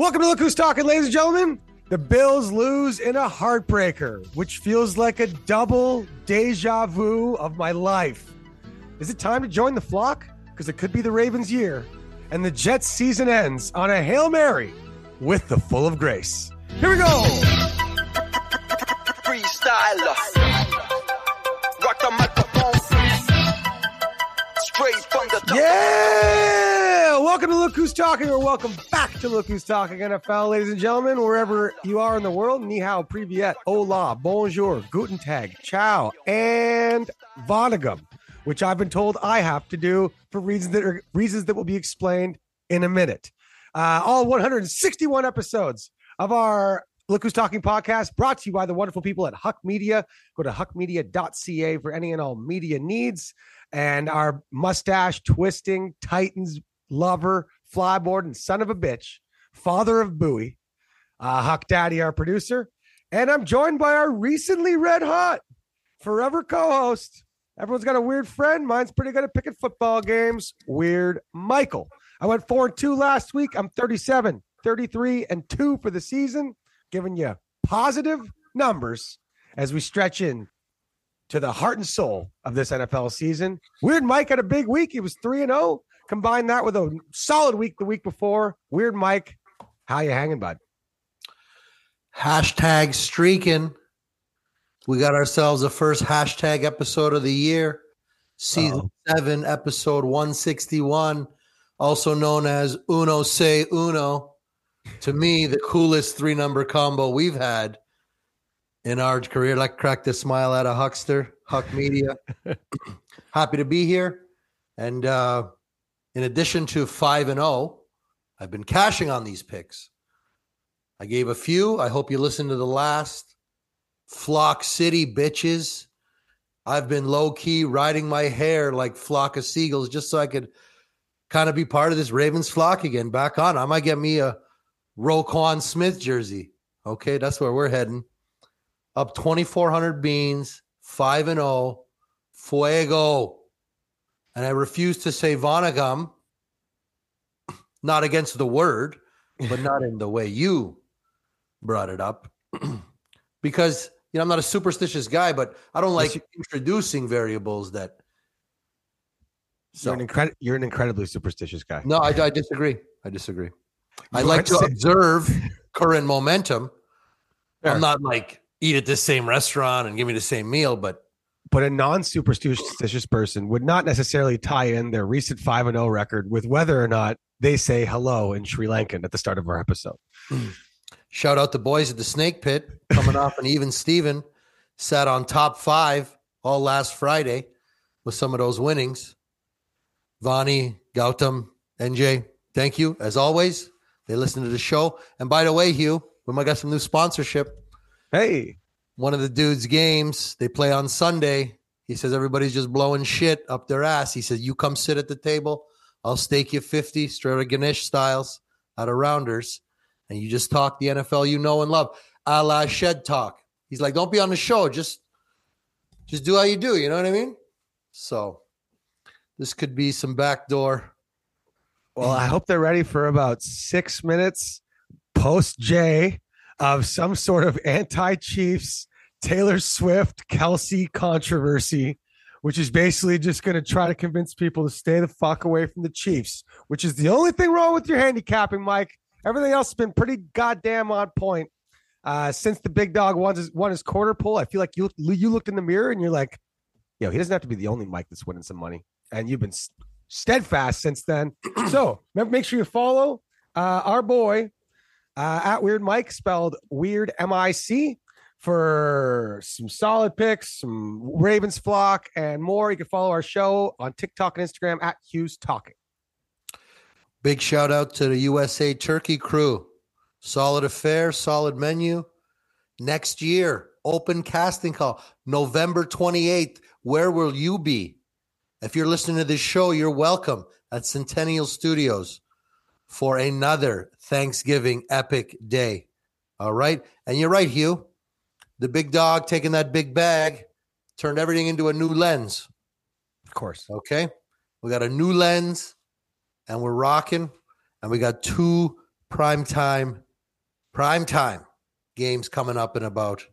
Welcome to Look Who's Talking, ladies and gentlemen. The Bills lose in a heartbreaker, which feels like a double deja vu of my life. Is it time to join the flock? Because it could be the Ravens' year. And the Jets' season ends on a Hail Mary with the full of grace. Here we go. freestyler. Rock the microphone. Straight from the top. Yeah! Welcome to Look Who's Talking, or welcome back to Look Who's Talking NFL, ladies and gentlemen, wherever you are in the world. Ni hao, privyet, hola, bonjour, guten tag, ciao, and vonagum, which I've been told I have to do for reasons that are reasons that will be explained in a minute. Uh, all 161 episodes of our Look Who's Talking podcast brought to you by the wonderful people at Huck Media. Go to huckmedia.ca for any and all media needs. And our mustache twisting Titans lover, flyboard, and son of a bitch, father of Bowie, uh, Huck Daddy, our producer. And I'm joined by our recently red hot, forever co host. Everyone's got a weird friend. Mine's pretty good at picking football games. Weird Michael. I went four and two last week. I'm 37, 33, and two for the season, giving you positive numbers as we stretch in to the heart and soul of this NFL season. Weird Mike had a big week. He was 3 and 0. Combine that with a solid week the week before. Weird Mike, how you hanging, bud? Hashtag streaking. We got ourselves a first hashtag episode of the year, season seven, episode 161, also known as Uno Se Uno. To me, the coolest three number combo we've had in our career. Like crack the smile out of Huckster, Huck Media. Happy to be here. And uh, in addition to 5 and 0, I've been cashing on these picks. I gave a few. I hope you listened to the last. Flock City bitches. I've been low key riding my hair like flock of seagulls just so I could kind of be part of this Ravens flock again. Back on. I might get me a Roquan Smith jersey. Okay, that's where we're heading. Up 2,400 beans, 5 and 0, fuego. And I refuse to say Vonagum, not against the word, but not in the way you brought it up. because, you know, I'm not a superstitious guy, but I don't like introducing variables that. You're, an you're an incredibly superstitious guy. No, I, I disagree. I disagree. I like to observe current momentum. Fair. I'm not like eat at the same restaurant and give me the same meal, but But a non superstitious person would not necessarily tie in their recent 5 and 0 record with whether or not they say hello in Sri Lankan at the start of our episode. Hmm. shout out to the boys at the Snake Pit coming off an even Steven. Sat on top five all last Friday with some of those winnings. Vani, Gautam, NJ, thank you as always. They listen to the show. And by the way, Hugh, we might got some new sponsorship. Hey, one of the dude's games. They play on Sunday. He says everybody's just blowing shit up their ass. He says, You come sit at the table. I'll stake you 50 straight Ganesh styles out of rounders. And you just talk the NFL you know and love. A la shed talk. He's like, Don't be on the show. Just just do how you do. You know what I mean? So this could be some backdoor. Well, I hope they're ready for about six minutes post J of some sort of anti Chiefs Taylor Swift Kelce controversy, which is basically just going to try to convince people to stay the fuck away from the Chiefs, which is the only thing wrong with your handicapping, Mike. Everything else has been pretty goddamn on point. Uh, since the big dog won his, won his quarter pull, I feel like you you looked in the mirror and you're like, yo, he doesn't have to be the only Mike that's winning some money. And you've been steadfast since then. so remember, make sure you follow uh, our boy uh, at Weird Mike, spelled Weird M I C, for some solid picks, some Ravens flock, and more. You can follow our show on TikTok and Instagram at Hu's Talking. Big shout out to the USA Turkey crew. Solid affair, solid menu. Next year, open casting call, November 28th. Where will you be? If you're listening to this show, you're welcome at Centennial Studios for another Thanksgiving epic day. All right. And you're right, Hugh. The big dog taking that big bag turned everything into a new lens. Of course. Okay. We got a new lens and we're rocking. And we got two prime time, prime time games coming up in about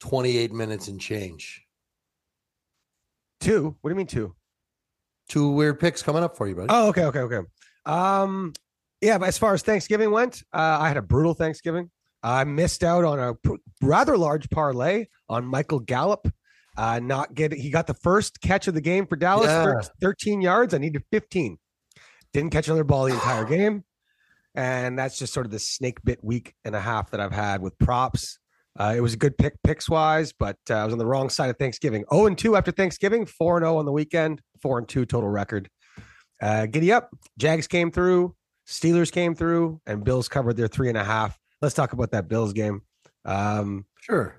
28 minutes and change. Two. What do you mean two? Two weird picks coming up for you, buddy. Oh, okay, okay, okay. Um, yeah, but as far as Thanksgiving went, uh, I had a brutal Thanksgiving. I missed out on a rather large parlay on Michael Gallup. Uh, not get he got the first catch of the game for Dallas, Yeah. thir- 13 yards. I needed 15. Didn't catch another ball the entire game. And that's just sort of the snake bit week and a half that I've had with props. Uh, it was a good pick picks wise, but uh, I was on the wrong side of Thanksgiving. 0 and 2 after Thanksgiving, 4 and 0 on the weekend, 4 and 2 total record. Uh, giddy up. Jags came through, Steelers came through, and Bills covered their three and a half. Let's talk about that Bills game. Um, Sure.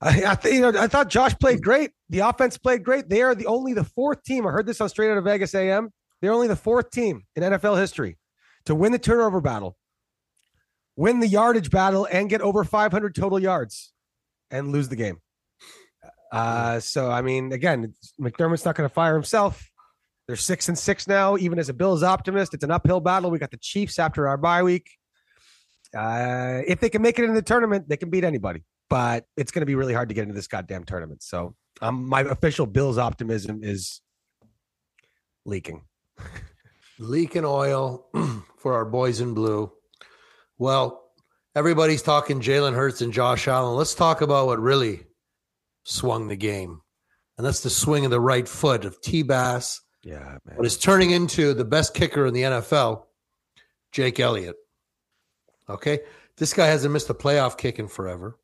I, I, th- you know, I thought Josh played great. The offense played great. They are the only the fourth team. I heard this on Straight Out of Vegas AM. They're only the fourth team in NFL history to win the turnover battle, win the yardage battle, and get over 500 total yards and lose the game. Uh, so I mean, again, McDermott's not going to fire himself. They're six and six now. Even as a Bills optimist, it's an uphill battle. We got the Chiefs after our bye week. Uh, if they can make it in the tournament, they can beat anybody. But it's going to be really hard to get into this goddamn tournament. So, um, my official Bills optimism is leaking. Leaking oil for our boys in blue. Well, everybody's talking Jalen Hurts and Josh Allen. Let's talk about what really swung the game. And that's the swing of the right foot of T Bass, Yeah, man. what is turning into the best kicker in the NFL, Jake Elliott. Okay. This guy hasn't missed a playoff kick in forever.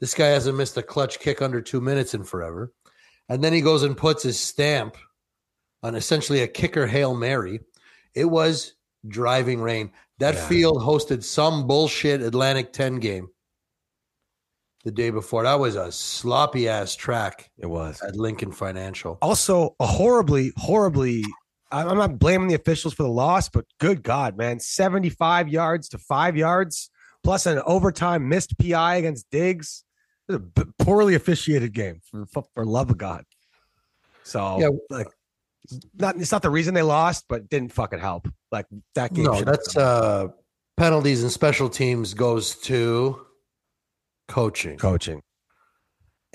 This guy hasn't missed a clutch kick under two minutes in forever. And then he goes and puts his stamp on essentially a kicker Hail Mary. It was driving rain. That Yeah. field hosted some bullshit Atlantic 10 game the day before. That was a sloppy ass track It was. at Lincoln Financial. Also, a horribly, horribly. I'm not blaming the officials for the loss, but good God, man, 75 yards to five yards, plus an overtime missed PI against Diggs. It was a poorly officiated game for, for, love of God. So, Yeah. like, not it's not the reason they lost, but didn't fucking help. Like that game. No, that's uh penalties and special teams goes to coaching. coaching.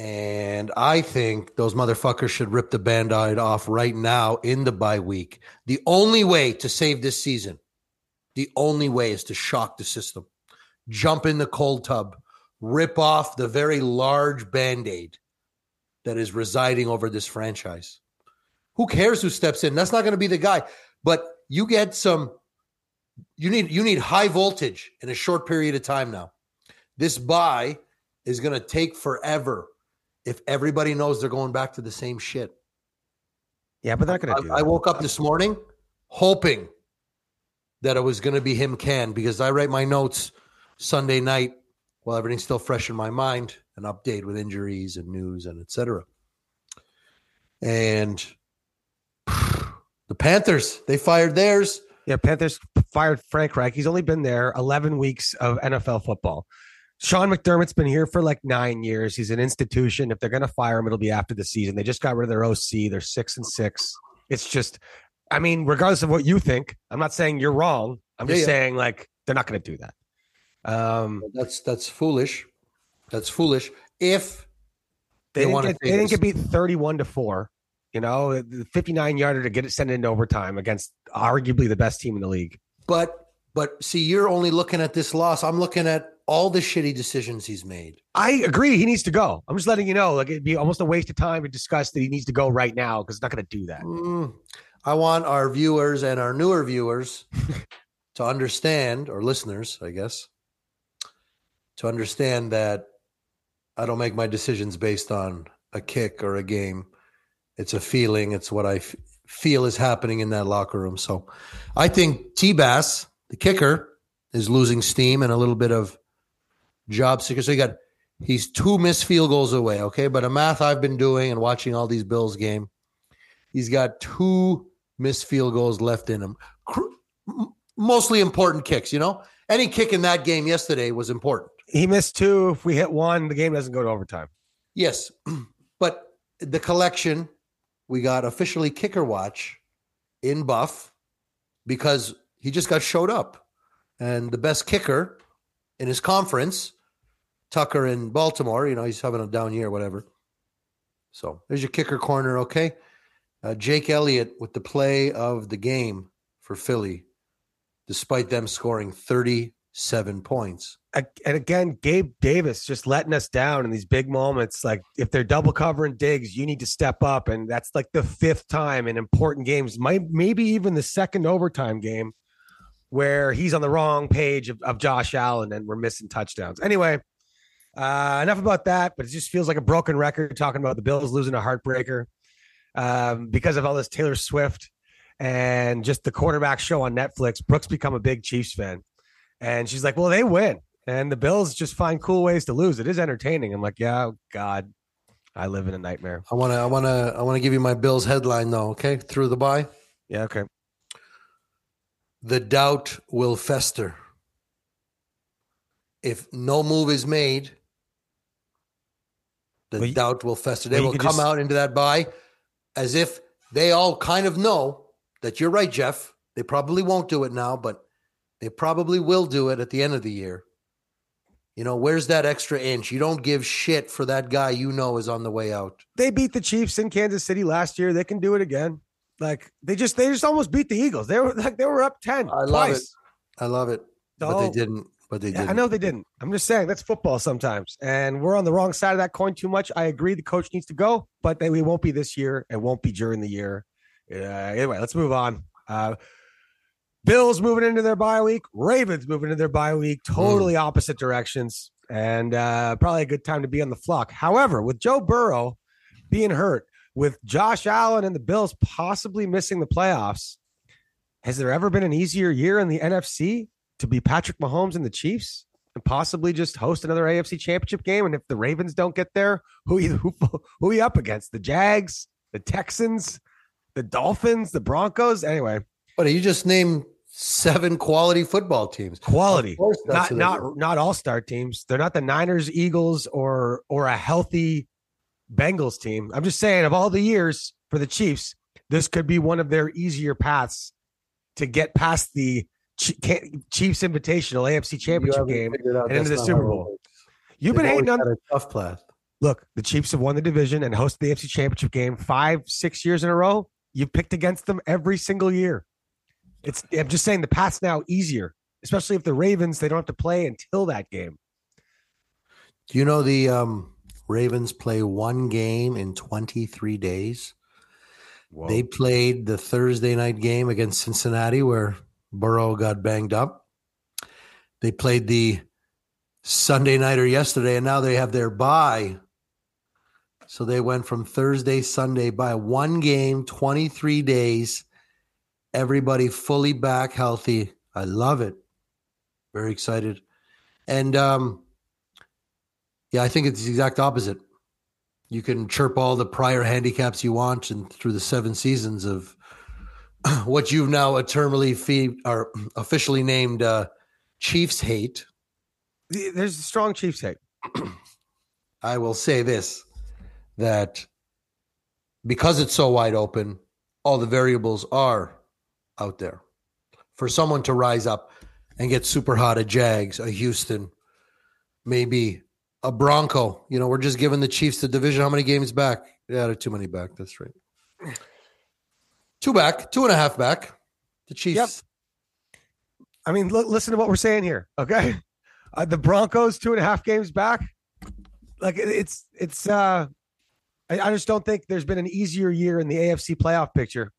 And I think those motherfuckers should rip the band-aid off right now in the bye week. The only way to save this season, the only way is to shock the system. Jump in the cold tub, rip off the very large band-aid that is residing over this franchise. Who cares who steps in? That's not going to be the guy. But you get some you need you need high voltage in a short period of time now. This buy is going to take forever if everybody knows they're going back to the same shit. Yeah, but they're not going to do I, I woke up this morning hoping that it was going to be him can because I write my notes Sunday night while everything's still fresh in my mind, and update with injuries and news and etc. And the Panthers, they fired theirs. Yeah, Panthers fired Frank Reich. He's only been there 11 weeks of NFL football. Sean McDermott's been here for like nine years. He's an institution. If they're going to fire him, it'll be after the season. They just got rid of their OC. They're six and six. It's just, I mean, regardless of what you think, I'm not saying you're wrong. I'm Yeah, just yeah. saying like they're not going to do that. Um, That's that's foolish. That's foolish. If they, They wanna they didn't get beat 31 to four. You know, the 59 yarder to get it sent into overtime against arguably the best team in the league. But but see, you're only looking at this loss. I'm looking at all the shitty decisions he's made. I agree. He needs to go. I'm just letting you know. Like it'd be almost a waste of time to discuss that he needs to go right now because it's not going to do that. Mm, I want our viewers and our newer viewers to understand, or listeners, I guess, to understand that I don't make my decisions based on a kick or a game. It's a feeling. It's what I f- feel is happening in that locker room. So I think T Bass, the kicker, is losing steam and a little bit of job seeker. So you got he's two missed field goals away. Okay, but a math I've been doing and watching all these Bills game, he's got two missed field goals left in him. Mostly important kicks. You know, any kick in that game yesterday was important. He missed two. If we hit one, the game doesn't go to overtime. Yes, but the collection we got officially kicker watch in Buff because he just got showed up and the best kicker in his conference, Tucker in Baltimore. You know, he's having a down year, whatever. So there's your kicker corner, okay? Uh, Jake Elliott with the play of the game for Philly, despite them scoring 37 points. And again, Gabe Davis just letting us down in these big moments. Like if they're double covering Diggs, you need to step up. And that's like the fifth time in important games, might maybe even the second overtime game where he's on the wrong page of, of Josh Allen and we're missing touchdowns. Anyway, uh, enough about that, but it just feels like a broken record talking about the Bills losing a heartbreaker um, because of all this Taylor Swift and just the quarterback show on Netflix. Brooks become a big Chiefs fan. And she's like, well, they win. And the Bills just find cool ways to lose. It is entertaining. I'm like, yeah, oh, God, I live in a nightmare. I want to, I want to, I want to give you my Bills headline though. Okay, through the bye, Yeah, okay. the doubt will fester. If no move is made, the Well, you- doubt will fester. They well, will come just- out into that buy as if they all kind of know that you're right, Jeff. They probably won't do it now, but they probably will do it at the end of the year. You know, where's that extra inch? You don't give shit for that guy you know is on the way out. They beat the Chiefs in Kansas City last year. They can do it again. Like they just they just almost beat the Eagles. They were like they were up 10 I love it. I love it, but they didn't. But they didn't. I know they didn't. I'm just saying that's football sometimes, and we're on the wrong side of that coin too much. I agree, the coach needs to go, but they, we won't be this year. It won't be during the year. Uh, anyway, let's move on. Uh, Bills moving into their bye week. Ravens moving into their bye week. Totally opposite directions, and uh, probably a good time to be on the flock. However, with Joe Burrow being hurt, with Josh Allen and the Bills possibly missing the playoffs, has there ever been an easier year in the NFC to be Patrick Mahomes and the Chiefs and possibly just host another AFC championship game? And if the Ravens don't get there, who you who, who you up against? The Jags, the Texans, the Dolphins, the Broncos? Anyway, But you just named seven quality football teams. quality. Of course Not not not all star teams. They're not the Niners, Eagles, or or a healthy Bengals team. I'm just saying, of all the years for the Chiefs, this could be one of their easier paths to get past the Chiefs Invitational AFC Championship game. and into the Super Bowl. works. You've been hating on. a tough path. Look, the Chiefs have won the division and hosted the AFC Championship game five, six years in a row. You've picked against them every single year. It's. I'm just saying the path's now easier, especially if the Ravens they don't have to play until that game. Do you know the um, Ravens play one game in 23 days? They played the Thursday night game against Cincinnati where Burrow got banged up. They played the Sunday nighter yesterday, and now they have their bye. So they went from Thursday, Sunday by one game, 23 days. Everybody fully back, healthy. I love it. Very excited. And um, yeah, I think it's the exact opposite. You can chirp all the prior handicaps you want, and through the seven seasons of what you've now eternally fee or officially named uh, Chiefs hate. There's a strong Chiefs hate. I will say this: that because it's so wide open, all the variables are out there for someone to rise up and get super hot at Jags, a Houston, maybe a Bronco. You know, we're just giving the Chiefs the division. How many games back? Yeah, too many back. That's right. Two back, two and a half back. The Chiefs. Yep. I mean, listen to what we're saying here. Okay, uh, the Broncos two and a half games back. Like it's it's. uh I, I just don't think there's been an easier year in the AFC playoff picture.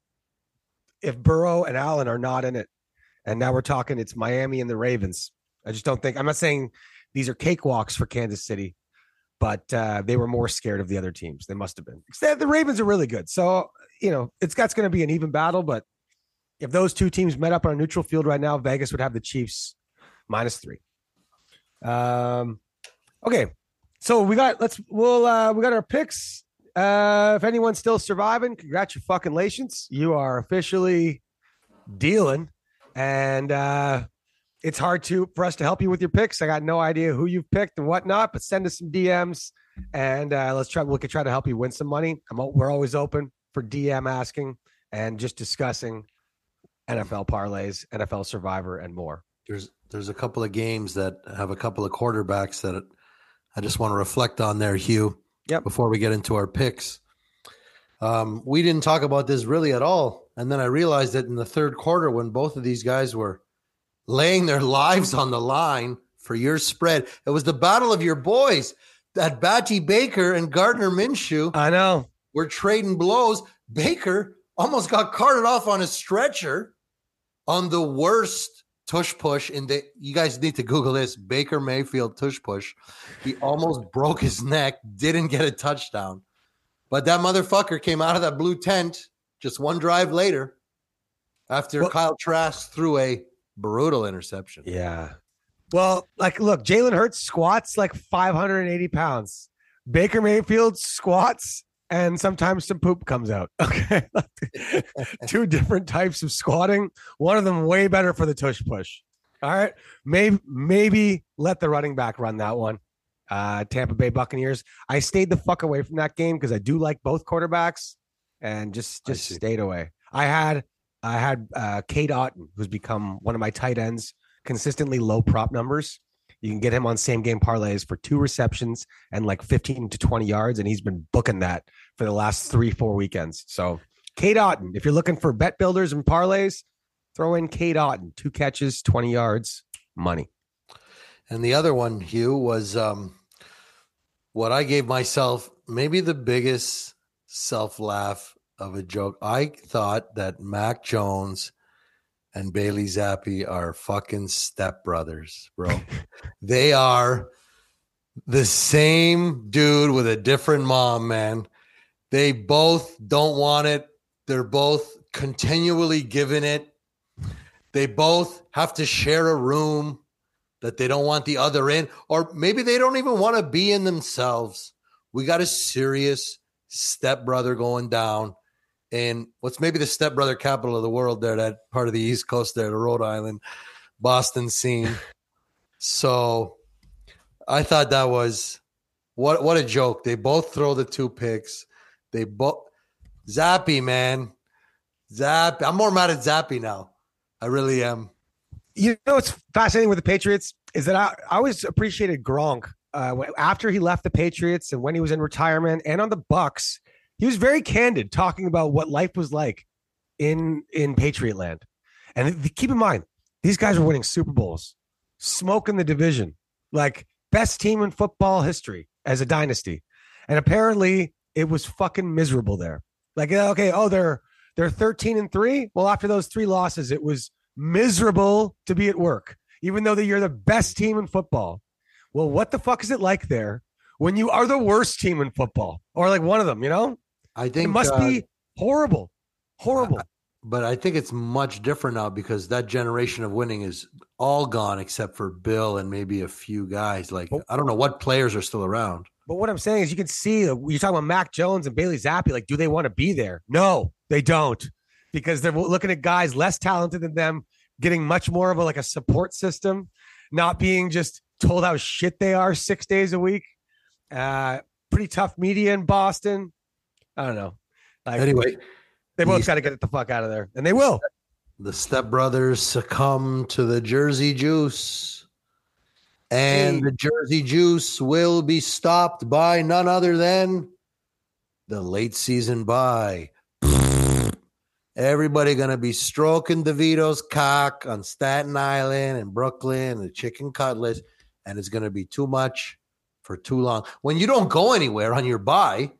If Burrow and Allen are not in it, and now we're talking, it's Miami and the Ravens. I just don't think. I'm not saying these are cakewalks for Kansas City, but uh, they were more scared of the other teams. They must have been. The Ravens are really good, so you know it's that's going to be an even battle, but if those two teams met up on a neutral field right now, Vegas would have the Chiefs minus three. Um, okay, so we got let's we'll uh, we got our picks. Uh, if anyone's still surviving, congratulations, you are officially dealing, and uh, it's hard to for us to help you with your picks. I got no idea who you've picked and whatnot, but send us some DMs and uh, let's try. We could try to help you win some money. I'm, we're always open for DM asking and just discussing NFL parlays, NFL Survivor, and more. There's there's a couple of games that have a couple of quarterbacks that I just want to reflect on there, Hugh. Yep. Before we get into our picks, um, we didn't talk about this really at all, and then I realized that in the third quarter, when both of these guys were laying their lives on the line for your spread, it was the battle of your boys. That Batty Baker and Gardner Minshew I know. Were trading blows. Baker almost got carted off on a stretcher on the worst tush push in the you guys need to google this baker mayfield tush push he almost broke his neck didn't get a touchdown but that motherfucker came out of that blue tent just one drive later after Well- kyle trask threw a brutal interception Yeah. Well, like, look, Jalen Hurts squats like 580 pounds. Baker Mayfield squats and sometimes some poop comes out. Okay. Two different types of squatting. One of them way better for the tush push. All right. Maybe, maybe let the running back run that one. Uh, Tampa Bay Buccaneers. I stayed the fuck away from that game because I do like both quarterbacks and just just stayed away. I had I had uh Cade Otton, who's become one of my tight ends, consistently low prop numbers. You can get him on same game parlays for two receptions and like 15 to 20 yards, and he's been booking that for the last three, four weekends. So Cade Otton, if you're looking for bet builders and parlays, throw in Cade Otton, two catches, 20 yards, money. And the other one, Hugh, was um, what I gave myself maybe the biggest self laugh of a joke. I thought that Mac Jones and Bailey Zappe are fucking stepbrothers, bro. they are the same dude with a different mom, man. They both don't want it. They're both continually giving it. They both have to share a room that they don't want the other in, or maybe they don't even want to be in themselves. We got a serious stepbrother going down in what's maybe the stepbrother capital of the world there, that part of the East Coast there, the Rhode Island, Boston scene. so I thought that was what what a joke. They both throw the two picks. They both Zappe, man. Zappe. I'm more mad at Zappe now. I really am. You know what's fascinating with the Patriots is that I, I always appreciated Gronk uh, after he left the Patriots and when he was in retirement and on the Bucs. He was very candid talking about what life was like in in Patriot land. And keep in mind, these guys were winning Super Bowls, smoking the division, like best team in football history as a dynasty. And apparently, it was fucking miserable there. Like, okay, oh, they're they're 13 and 3. Well, after those three losses, it was miserable to be at work, even though that you're the best team in football. Well, what the fuck is it like there when you are the worst team in football or like one of them, you know? I think It must uh, be horrible. Horrible. but I think it's much different now because that generation of winning is all gone except for Bill and maybe a few guys. Like Oh. I don't know what players are still around. But what I'm saying is, you can see uh, you're talking about Mac Jones and Bailey Zappe. Like, do they want to be there? No, they don't, because they're looking at guys less talented than them, getting much more of a like a support system, not being just told how shit they are six days a week. Uh, pretty tough media in Boston. I don't know. Like, Anyway, they both got to get the fuck out of there, and they will. the stepbrothers succumb to the Jersey juice. And Hey. the Jersey juice will be stopped by none other than the late season buy. Everybody gonna be stroking DeVito's cock on Staten Island and Brooklyn, the chicken cutlets, and it's gonna be too much for too long. When you don't go anywhere on your buy,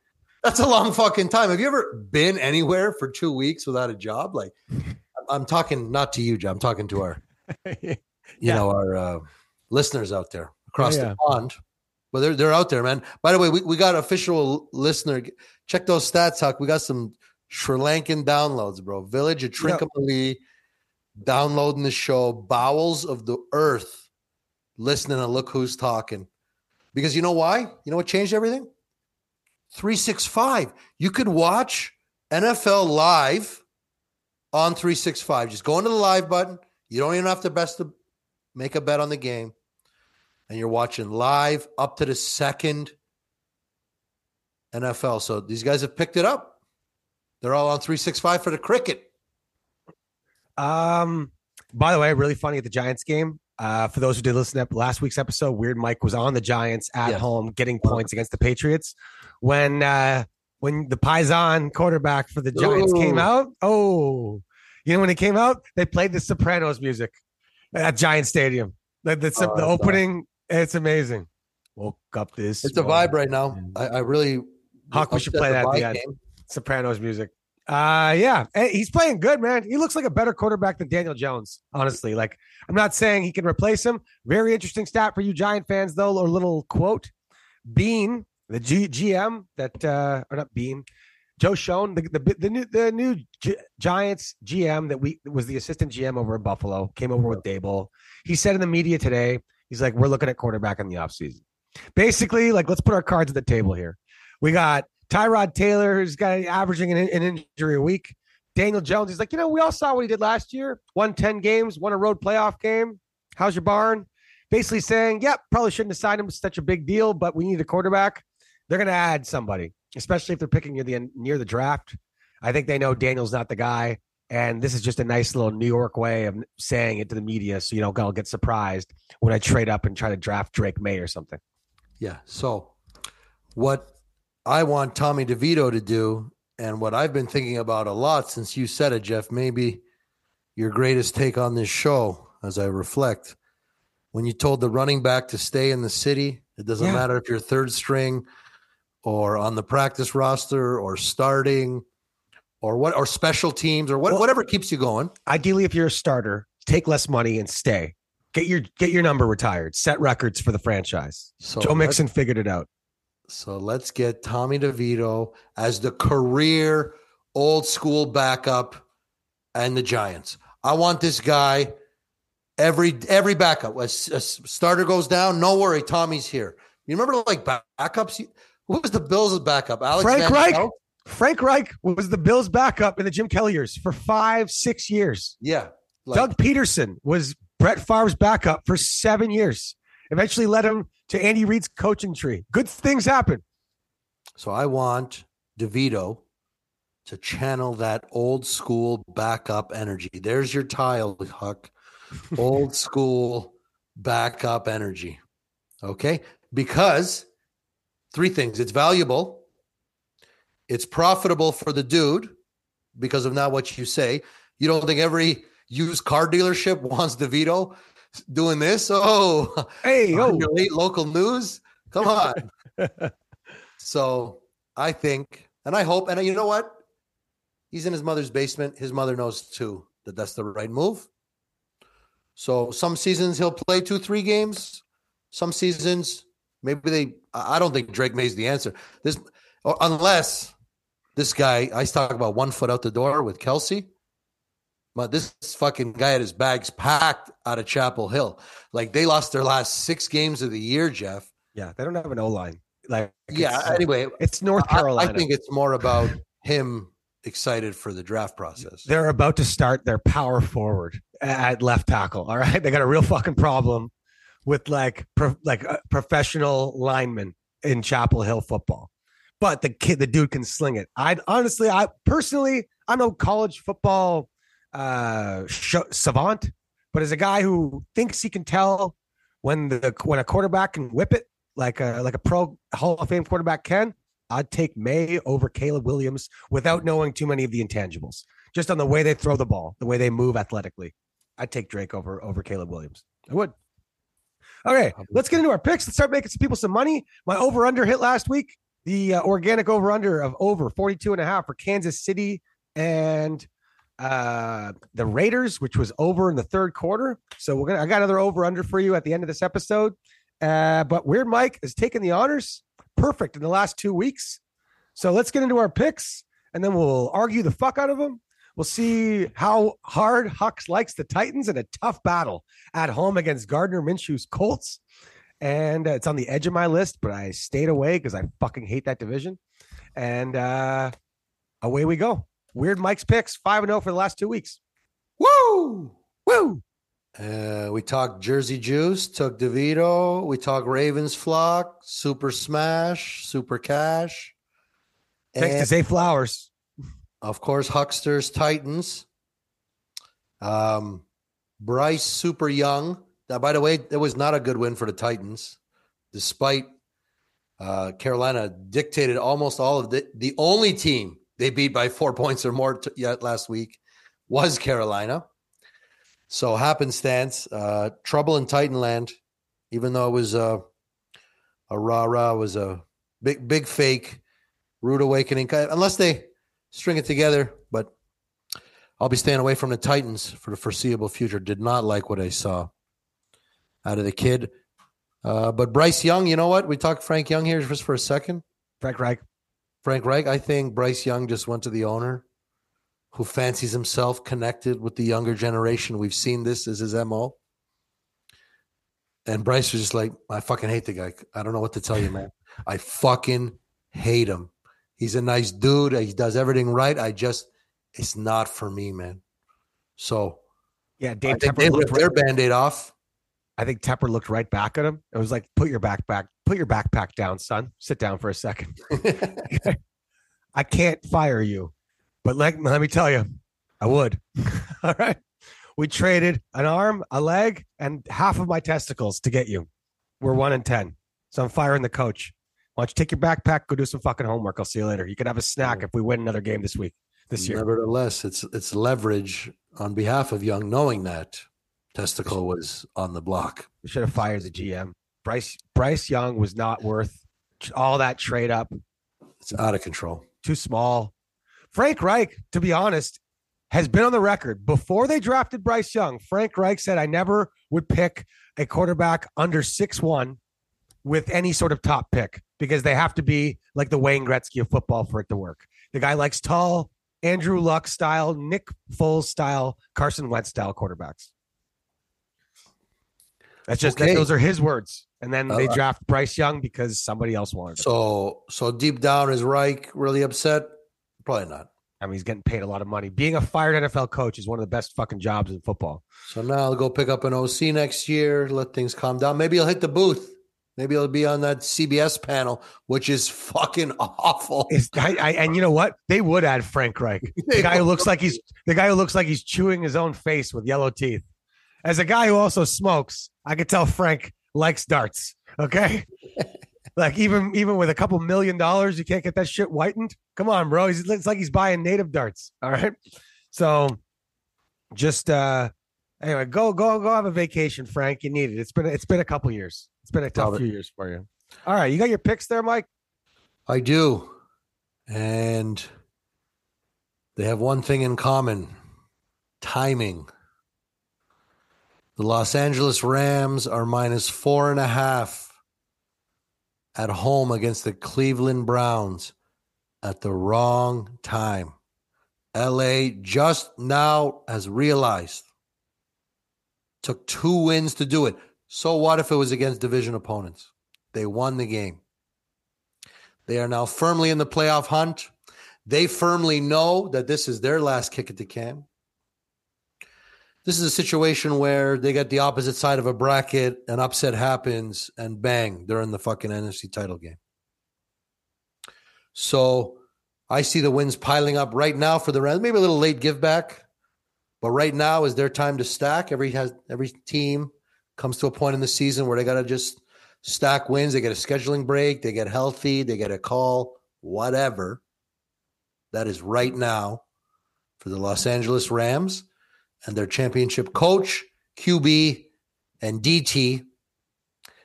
that's a long fucking time. Have you ever been anywhere for two weeks without a job? Like, I'm talking not to you, John. I'm talking to our, you Yeah. know, our uh, listeners out there across Yeah. the pond. But they're they're out there, man. By the way, we, we got official listener. Check those stats, Huck. We got some Sri Lankan downloads, bro. Village of Trincomalee downloading the show. Bowels of the Earth listening and Look Who's Talking. Because you know why? You know what changed everything? 365. You could watch NFL live on 365. Just go into the live button. You don't even have to best to make a bet on the game. And you're watching live up to the second NFL. So these guys have picked it up. They're all on 365 for the cricket. Um, by the way, really funny at the Giants game. Uh, for those who did listen to last week's episode, Weird Mike was on the Giants at Yes. home getting points against the Patriots when uh, when the Paisan quarterback for the Giants Ooh. came out. Oh, you know when it came out, they played the Sopranos music at Giant Stadium. The, the, Oh, the that's opening, it's amazing. Woke up this. It's a vibe right now. I, I really Hawk, we should upset play that at the end. game. Sopranos music. Uh yeah, Hey, he's playing good, man. He looks like a better quarterback than Daniel Jones, honestly. Like I'm not saying he can replace him. Very interesting stat for you Giant fans though, or little quote. Bean, the G- GM that uh or not Bean, Joe Schoen, the the, the new the new Gi- Giants GM that we was the assistant GM over in Buffalo, came over with Daboll. He said in the media today, he's like, We're looking at quarterback in the offseason. Basically, like let's put our cards at the table here. We got Tyrod Taylor, who's got averaging an, an injury a week. Daniel Jones, he's like, you know, we all saw what he did last year. Won 10 games, won a road playoff game. How's your barn? Basically saying, yep, probably shouldn't have signed him. It's such a big deal, but we need a quarterback. They're going to add somebody, especially if they're picking near the near the draft. I think they know Daniel's not the guy. And this is just a nice little New York way of saying it to the media so you don't all get surprised when I trade up and try to draft Drake Maye or something. Yeah. So, what I want Tommy DeVito to do, and what I've been thinking about a lot since you said it, Jeff, maybe your greatest take on this show as I reflect. When you told the running back to stay in the city, it doesn't Yeah. matter if you're third string or on the practice roster or starting or what or special teams or what, Well- whatever keeps you going. ideally if you're a starter take less money and stay get your get your number retired set records for the franchise So joe mixon figured it out So let's get Tommy DeVito as the career old school backup and the Giants. I want this guy every every backup. A, s- a starter goes down, no worry, Tommy's here. You remember like backups? Who was the Bills' backup? Alex Frank Van Reich. Pelt? frank reich was the bills backup in the jim kelly years for five six years Yeah. Like, doug pederson was brett Favre's backup for seven years eventually led him to andy reid's coaching tree good things happen So I want DeVito to channel that old school backup energy. There's your tile, Huck. old school backup energy. Okay? Because three things it's valuable, it's profitable for the dude because of not what you say. You don't think every used car dealership wants DeVito doing this? Oh, hey your late local news. Come on. so I think, and I hope, and you know what? He's in his mother's basement. His mother knows too that that's the right move. So some seasons he'll play two, three games. Some seasons, maybe they. I I don't think Drake Maye's the answer. This, or unless this guy, I talk about one foot out the door with Kelce. But this fucking guy had his bags packed out of Chapel Hill. Like they lost their last six games of the year, Jeff. yeah they don't have an o-line like Yeah. it's, Anyway, it's north I- carolina I, think it's more about him excited for the draft process. they're about to start their power forward at left tackle. All right, they got a real fucking problem with like pro, like uh, professional linemen in Chapel Hill football. But the kid, the dude can sling it. I honestly, I personally, I'm no college football uh sh- savant, but as a guy who thinks he can tell when the when a quarterback can whip it like a like a pro Hall of Fame quarterback can, I'd take Maye over Caleb Williams without knowing too many of the intangibles. Just on the way they throw the ball, the way they move athletically. I'd take Drake over over Caleb Williams. I would. Okay, let's get into our picks. Let's start making some people some money. My over under hit last week. The uh, organic over under of over 42 and a half for Kansas City and uh the Raiders, which was over in the third quarter. So we're gonna I got another over under for you at the end of this episode. Uh, but Weird Mike has taken the honors perfect in the last two weeks. So let's get into our picks and then we'll argue the fuck out of them. We'll see how hard Hux likes the Titans in a tough battle at home against Gardner Minshew's Colts. And uh, it's on the edge of my list, but I stayed away because I fucking hate that division. And uh, away we go. Weird Mike's picks, 5 and 0 for the last two weeks. Woo! Woo! Uh, we talked Jersey Juice, took DeVito. We talked Ravens Flock, Super Smash, Super Cash. Thanks to And, Zay Flowers. Of course, Hucksters, Titans. Um, Bryce Super Young Now, by the way, it was not a good win for the Titans, despite uh, Carolina dictated almost all of the. The only team they beat by four points or more t- yet last week was Carolina. So happenstance, uh, trouble in Titanland, even though it was a a rah rah, was a big big fake, rude awakening. Unless they string it together, but I'll be staying away from the Titans for the foreseeable future. Did not like what I saw out of the kid. Uh, but Bryce Young, you know what? We talked Frank Young here just for a second. Frank Reich. Frank Reich. I think Bryce Young just went to the owner who fancies himself connected with the younger generation. We've seen this as his MO. And Bryce was just like, I fucking hate the guy. I don't know what to tell you, man. I fucking hate him. He's a nice dude. He does everything right. I just, it's not for me, man. So, yeah, Dave Tepper they ripped their band aid off. I think Tepper looked right back at him. It was like, put your backpack, put your backpack down, son. Sit down for a second. I can't fire you, but let, let me tell you, I would. All right. We traded an arm, a leg, and half of my testicles to get you. We're one in 10. So I'm firing the coach. Why don't you take your backpack, go do some fucking homework? I'll see you later. You can have a snack if we win another game this week, this year. Nevertheless, it's it's leverage on behalf of Young, knowing that testicle was on the block. We should have fired the GM. Bryce Bryce Young was not worth all that trade up. It's out of control. Too small. Frank Reich, to be honest, has been on the record before they drafted Bryce Young. Frank Reich said, I never would pick a quarterback under six one with any sort of top pick because they have to be like the Wayne Gretzky of football for it to work. The guy likes tall, Andrew Luck style, Nick Foles style, Carson Wentz style quarterbacks. That's just okay. that, those are his words. And then they uh, draft Bryce Young because somebody else wanted him. So, so deep down, is Reich really upset? Probably not. I mean, he's getting paid a lot of money. Being a fired NFL coach is one of the best fucking jobs in football. So now I'll go pick up an OC next year, let things calm down. Maybe he'll hit the booth. Maybe it'll be on that CBS panel, which is fucking awful. I, I, and you know what? They would add Frank Reich, the guy who looks like he's the guy who looks like he's chewing his own face with yellow teeth. As a guy who also smokes, I could tell Frank likes darts. Okay, like even even with a couple million dollars, you can't get that shit whitened. Come on, bro. He's, it's like he's buying native darts. All right, so just uh anyway, go go go have a vacation, Frank. You need it. It's been it's been a couple years. It's been a tough few years for you. All right, you got your picks there, Mike. I do, and they have one thing in common: timing. The Los Angeles Rams are minus four and a half at home against the Cleveland Browns at the wrong time. LA just now has realized took two wins to do it. So what if it was against division opponents? They won the game. They are now firmly in the playoff hunt. They firmly know that this is their last kick at the can. This is a situation where they get the opposite side of a bracket, an upset happens, and bang, they're in the fucking NFC title game. So I see the wins piling up right now for the Rams. Maybe a little late give back, but right now is their time to stack. Every has every team comes to a point in the season where they got to just stack wins. They get a scheduling break, they get healthy, they get a call, whatever. That is right now for the Los Angeles Rams and their championship coach, QB, and DT.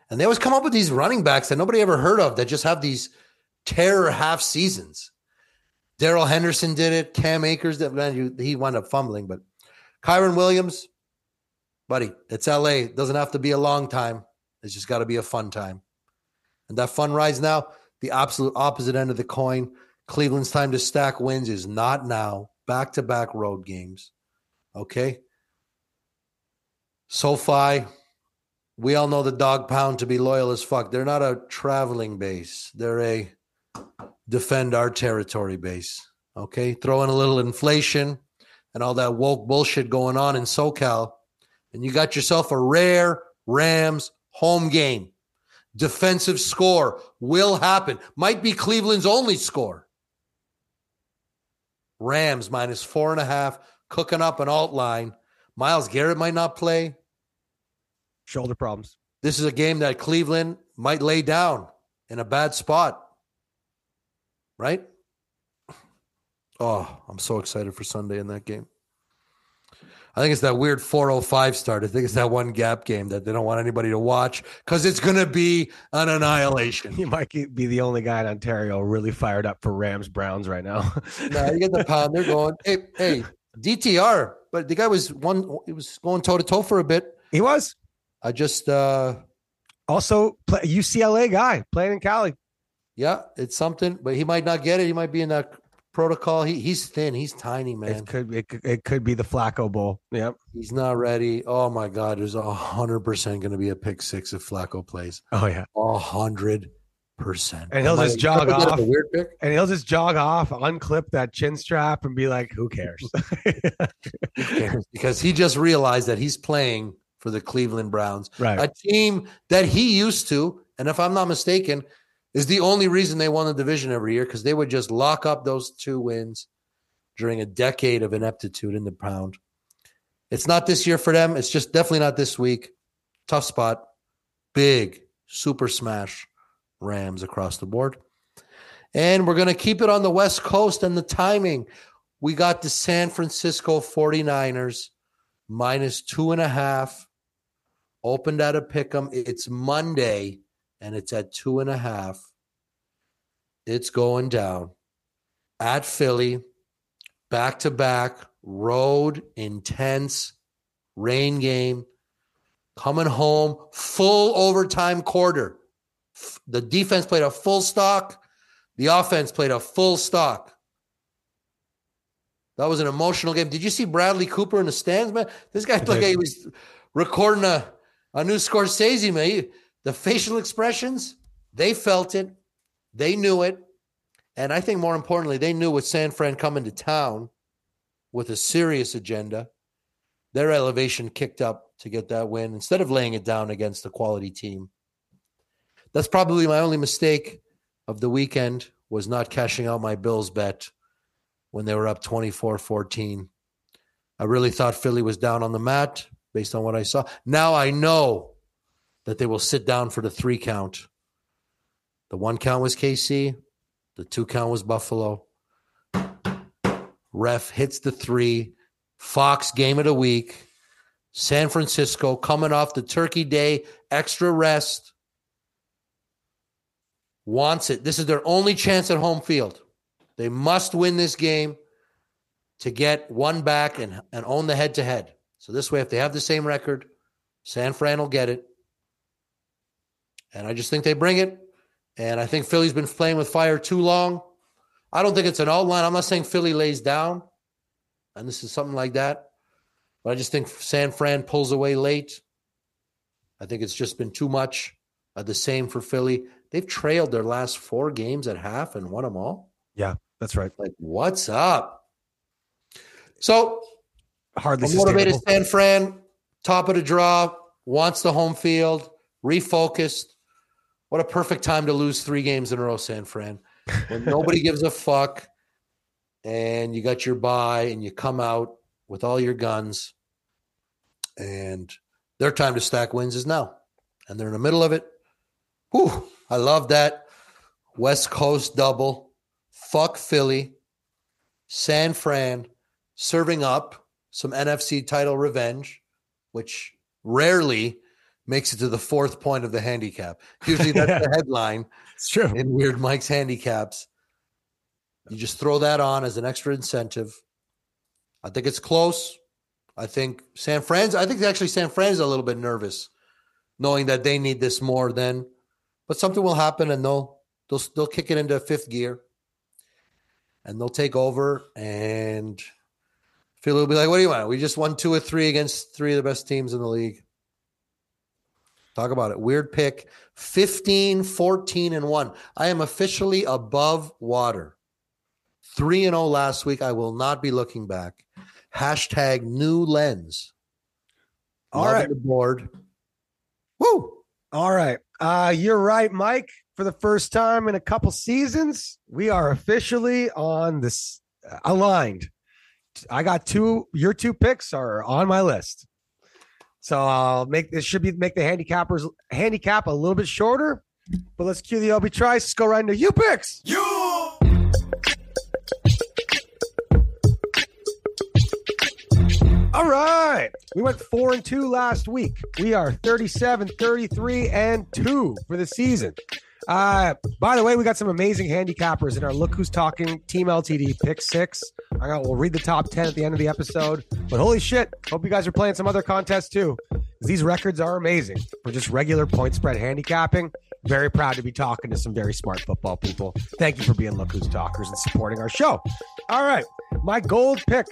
And they always come up with these running backs that nobody ever heard of that just have these terror half seasons. Darrell Henderson did it. Cam Akers, he wound up fumbling, but Kyren Williams, buddy, it's LA. It doesn't have to be a long time. It's just got to be a fun time. And that fun rise now, the absolute opposite end of the coin. Cleveland's time to stack wins is not now. Back to back road games. Okay. SoFi, we all know the dog pound to be loyal as fuck. They're not a traveling base. They're a defend our territory base. Okay. Throw in a little inflation and all that woke bullshit going on in SoCal. And you got yourself a rare Rams home game. Defensive score will happen. Might be Cleveland's only score. Rams minus four and a half cooking up an alt line. Myles Garrett might not play. Shoulder problems. This is a game that Cleveland might lay down in a bad spot. Right? Oh, I'm so excited for Sunday in that game. I think it's that weird 405 start. I think it's that one gap game that they don't want anybody to watch because it's going to be an annihilation. You might be the only guy in Ontario really fired up for Rams Browns right now. no, you get the pound. They're going, hey, hey, DTR. But the guy was one, he was going toe to toe for a bit. he was I just, uh, also play, UCLA guy playing in Cali. yeah, it's something, but he might not get it. He might be in that protocol. He, he's thin. He's tiny, man. It could it, could- it could be the Flacco Bowl. Yep. He's not ready. Oh my God, there's a hundred percent going to be a pick six if Flacco plays. Oh yeah. A hundred percent. And he'll Am I- just jog is a off. weird pick. And he'll just jog off, unclip that chin strap, and be like, "Who cares?" Who cares? because he just realized that he's playing for the Cleveland Browns, right. a team that he used to, and if I'm not mistaken, is the only reason they won the division every year because they would just lock up those two wins during a decade of ineptitude in the pound. It's not this year for them. It's just definitely not this week. Tough spot. Big super smash Rams across the board. And we're going to keep it on the West Coast and the timing. We got the San Francisco 49ers minus two and a half. Opened at a pick 'em. It's Monday and it's at two and a half. It's going down at Philly, back to back, road, intense, rain game, coming home, full overtime quarter. The defense played a full stock, the offense played a full stock. That was an emotional game. Did you see Bradley Cooper in the stands, man? This guy looked like he was recording a, a new Scorsese, man. He- the facial expressions, they felt it, they knew it. And I think more importantly, they knew with San Fran coming to town with a serious agenda, their elevation kicked up to get that win instead of laying it down against a quality team. That's probably my only mistake of the weekend was not cashing out my Bills bet when they were up 24-14. I really thought Philly was down on the mat based on what I saw. Now I know that they will sit down for the three count. The one count was KC, the two count was Buffalo. Ref hits the three. Fox game of the week. San Francisco coming off the Turkey Day extra rest. Wants it. This is their only chance at home field. They must win this game to get one back and, and own the head to head. So this way, if they have the same record, San Fran will get it. And I just think they bring it. And I think Philly's been playing with fire too long. I don't think it's an outline. I'm not saying Philly lays down, and this is something like that. But I just think San Fran pulls away late. I think it's just been too much. Uh, the same for Philly. They've trailed their last four games at half and won them all. Yeah, that's right. Like, what's up? So Hardly a motivated. San Fran, top of the draw, wants the home field, refocused. What a perfect time to lose three games in a row, San Fran. When nobody gives a fuck and you got your buy and you come out with all your guns and their time to stack wins is now. And they're in the middle of it. Whew, I love that. West Coast double. Fuck Philly. San Fran serving up some NFC title revenge, which rarely makes it to the fourth point of the handicap. Usually that's the headline It's true. in Weird Mike's handicaps. You just throw that on as an extra incentive. I think it's close. I think San Fran's, I think actually San Fran's a little bit nervous knowing that they need this more than, but something will happen and they'll, they'll, they'll kick it into fifth gear and they'll take over and Philly will be like, what do you want? We just won two or three against three of the best teams in the league. Talk about it. Weird pick. 15, 14, and 1. I am officially above water. 3 and 0 last week. I will not be looking back. Hashtag new lens. All Loving right. The board. Woo. All right. Uh, you're right, Mike. For the first time in a couple seasons, we are officially on this uh, aligned. I got two. Your two picks are on my list. So I'll make this should be make the handicappers handicap a little bit shorter. But let's cue the LB Trice. Let's go right into you picks. You. All right. We went four and two last week. We are 37, 33, and two for the season. Uh, by the way, we got some amazing handicappers in our Look Who's Talking Team LTD pick six. I got, we'll read the top 10 at the end of the episode. But holy shit, hope you guys are playing some other contests too. These records are amazing for just regular point spread handicapping. Very proud to be talking to some very smart football people. Thank you for being Look Who's Talkers and supporting our show. All right. My gold pick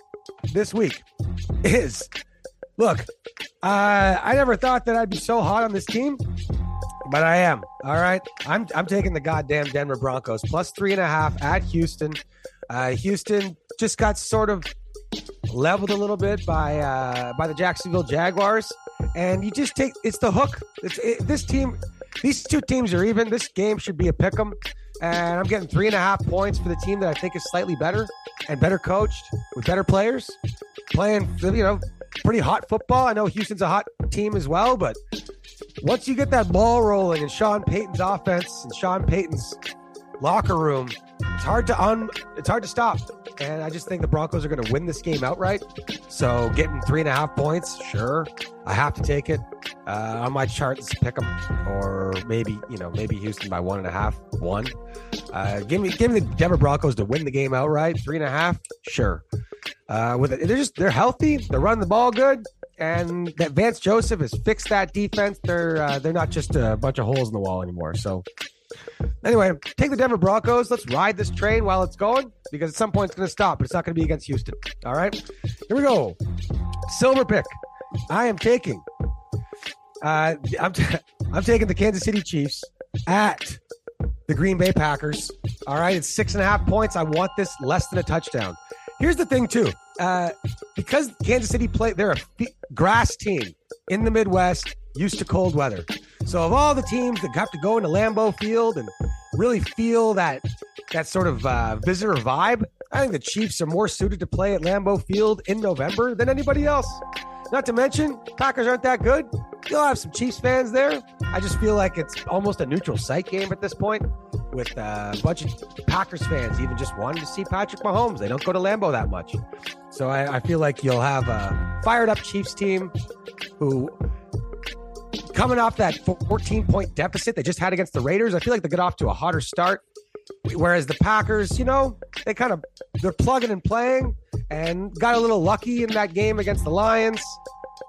this week is look, uh, I never thought that I'd be so hot on this team, but I am. All right. I'm I'm taking the goddamn Denver Broncos plus three and a half at Houston. Uh, Houston just got sort of leveled a little bit by uh, by the Jacksonville Jaguars, and you just take it's the hook. It's it, this team. These two teams are even. This game should be a pick 'em, and I'm getting three and a half points for the team that I think is slightly better and better coached with better players, playing you know pretty hot football. I know Houston's a hot team as well, but once you get that ball rolling in Sean Payton's offense and Sean Payton's locker room, it's hard to un it's hard to stop. And I just think the Broncos are going to win this game outright. So getting three and a half points, sure, I have to take it. Uh, on my chart, let's pick them, or maybe you know maybe Houston by one and a half, one. Uh, give me give me the Denver Broncos to win the game outright, three and a half, sure. Uh, with it, they're just they're healthy, they're running the ball good, and that Vance Joseph has fixed that defense. They're uh, they're not just a bunch of holes in the wall anymore. So anyway, take the Denver Broncos. Let's ride this train while it's going because at some point it's going to stop, but it's not going to be against Houston. All right, here we go. Silver pick. I am taking. Uh, I'm t- I'm taking the Kansas City Chiefs at the Green Bay Packers. All right, it's six and a half points. I want this less than a touchdown. Here's the thing, too. Uh, because Kansas City play, they're a f- grass team in the Midwest, used to cold weather. So of all the teams that have to go into Lambeau Field and really feel that that sort of uh, visitor vibe, I think the Chiefs are more suited to play at Lambeau Field in November than anybody else. Not to mention, Packers aren't that good. You'll have some Chiefs fans there. I just feel like it's almost a neutral site game at this point, with a bunch of Packers fans even just wanting to see Patrick Mahomes. They don't go to Lambeau that much, so I, I feel like you'll have a fired up Chiefs team who coming off that 14 point deficit they just had against the Raiders. I feel like they get off to a hotter start. Whereas the Packers, you know, they kind of they're plugging and playing and got a little lucky in that game against the Lions.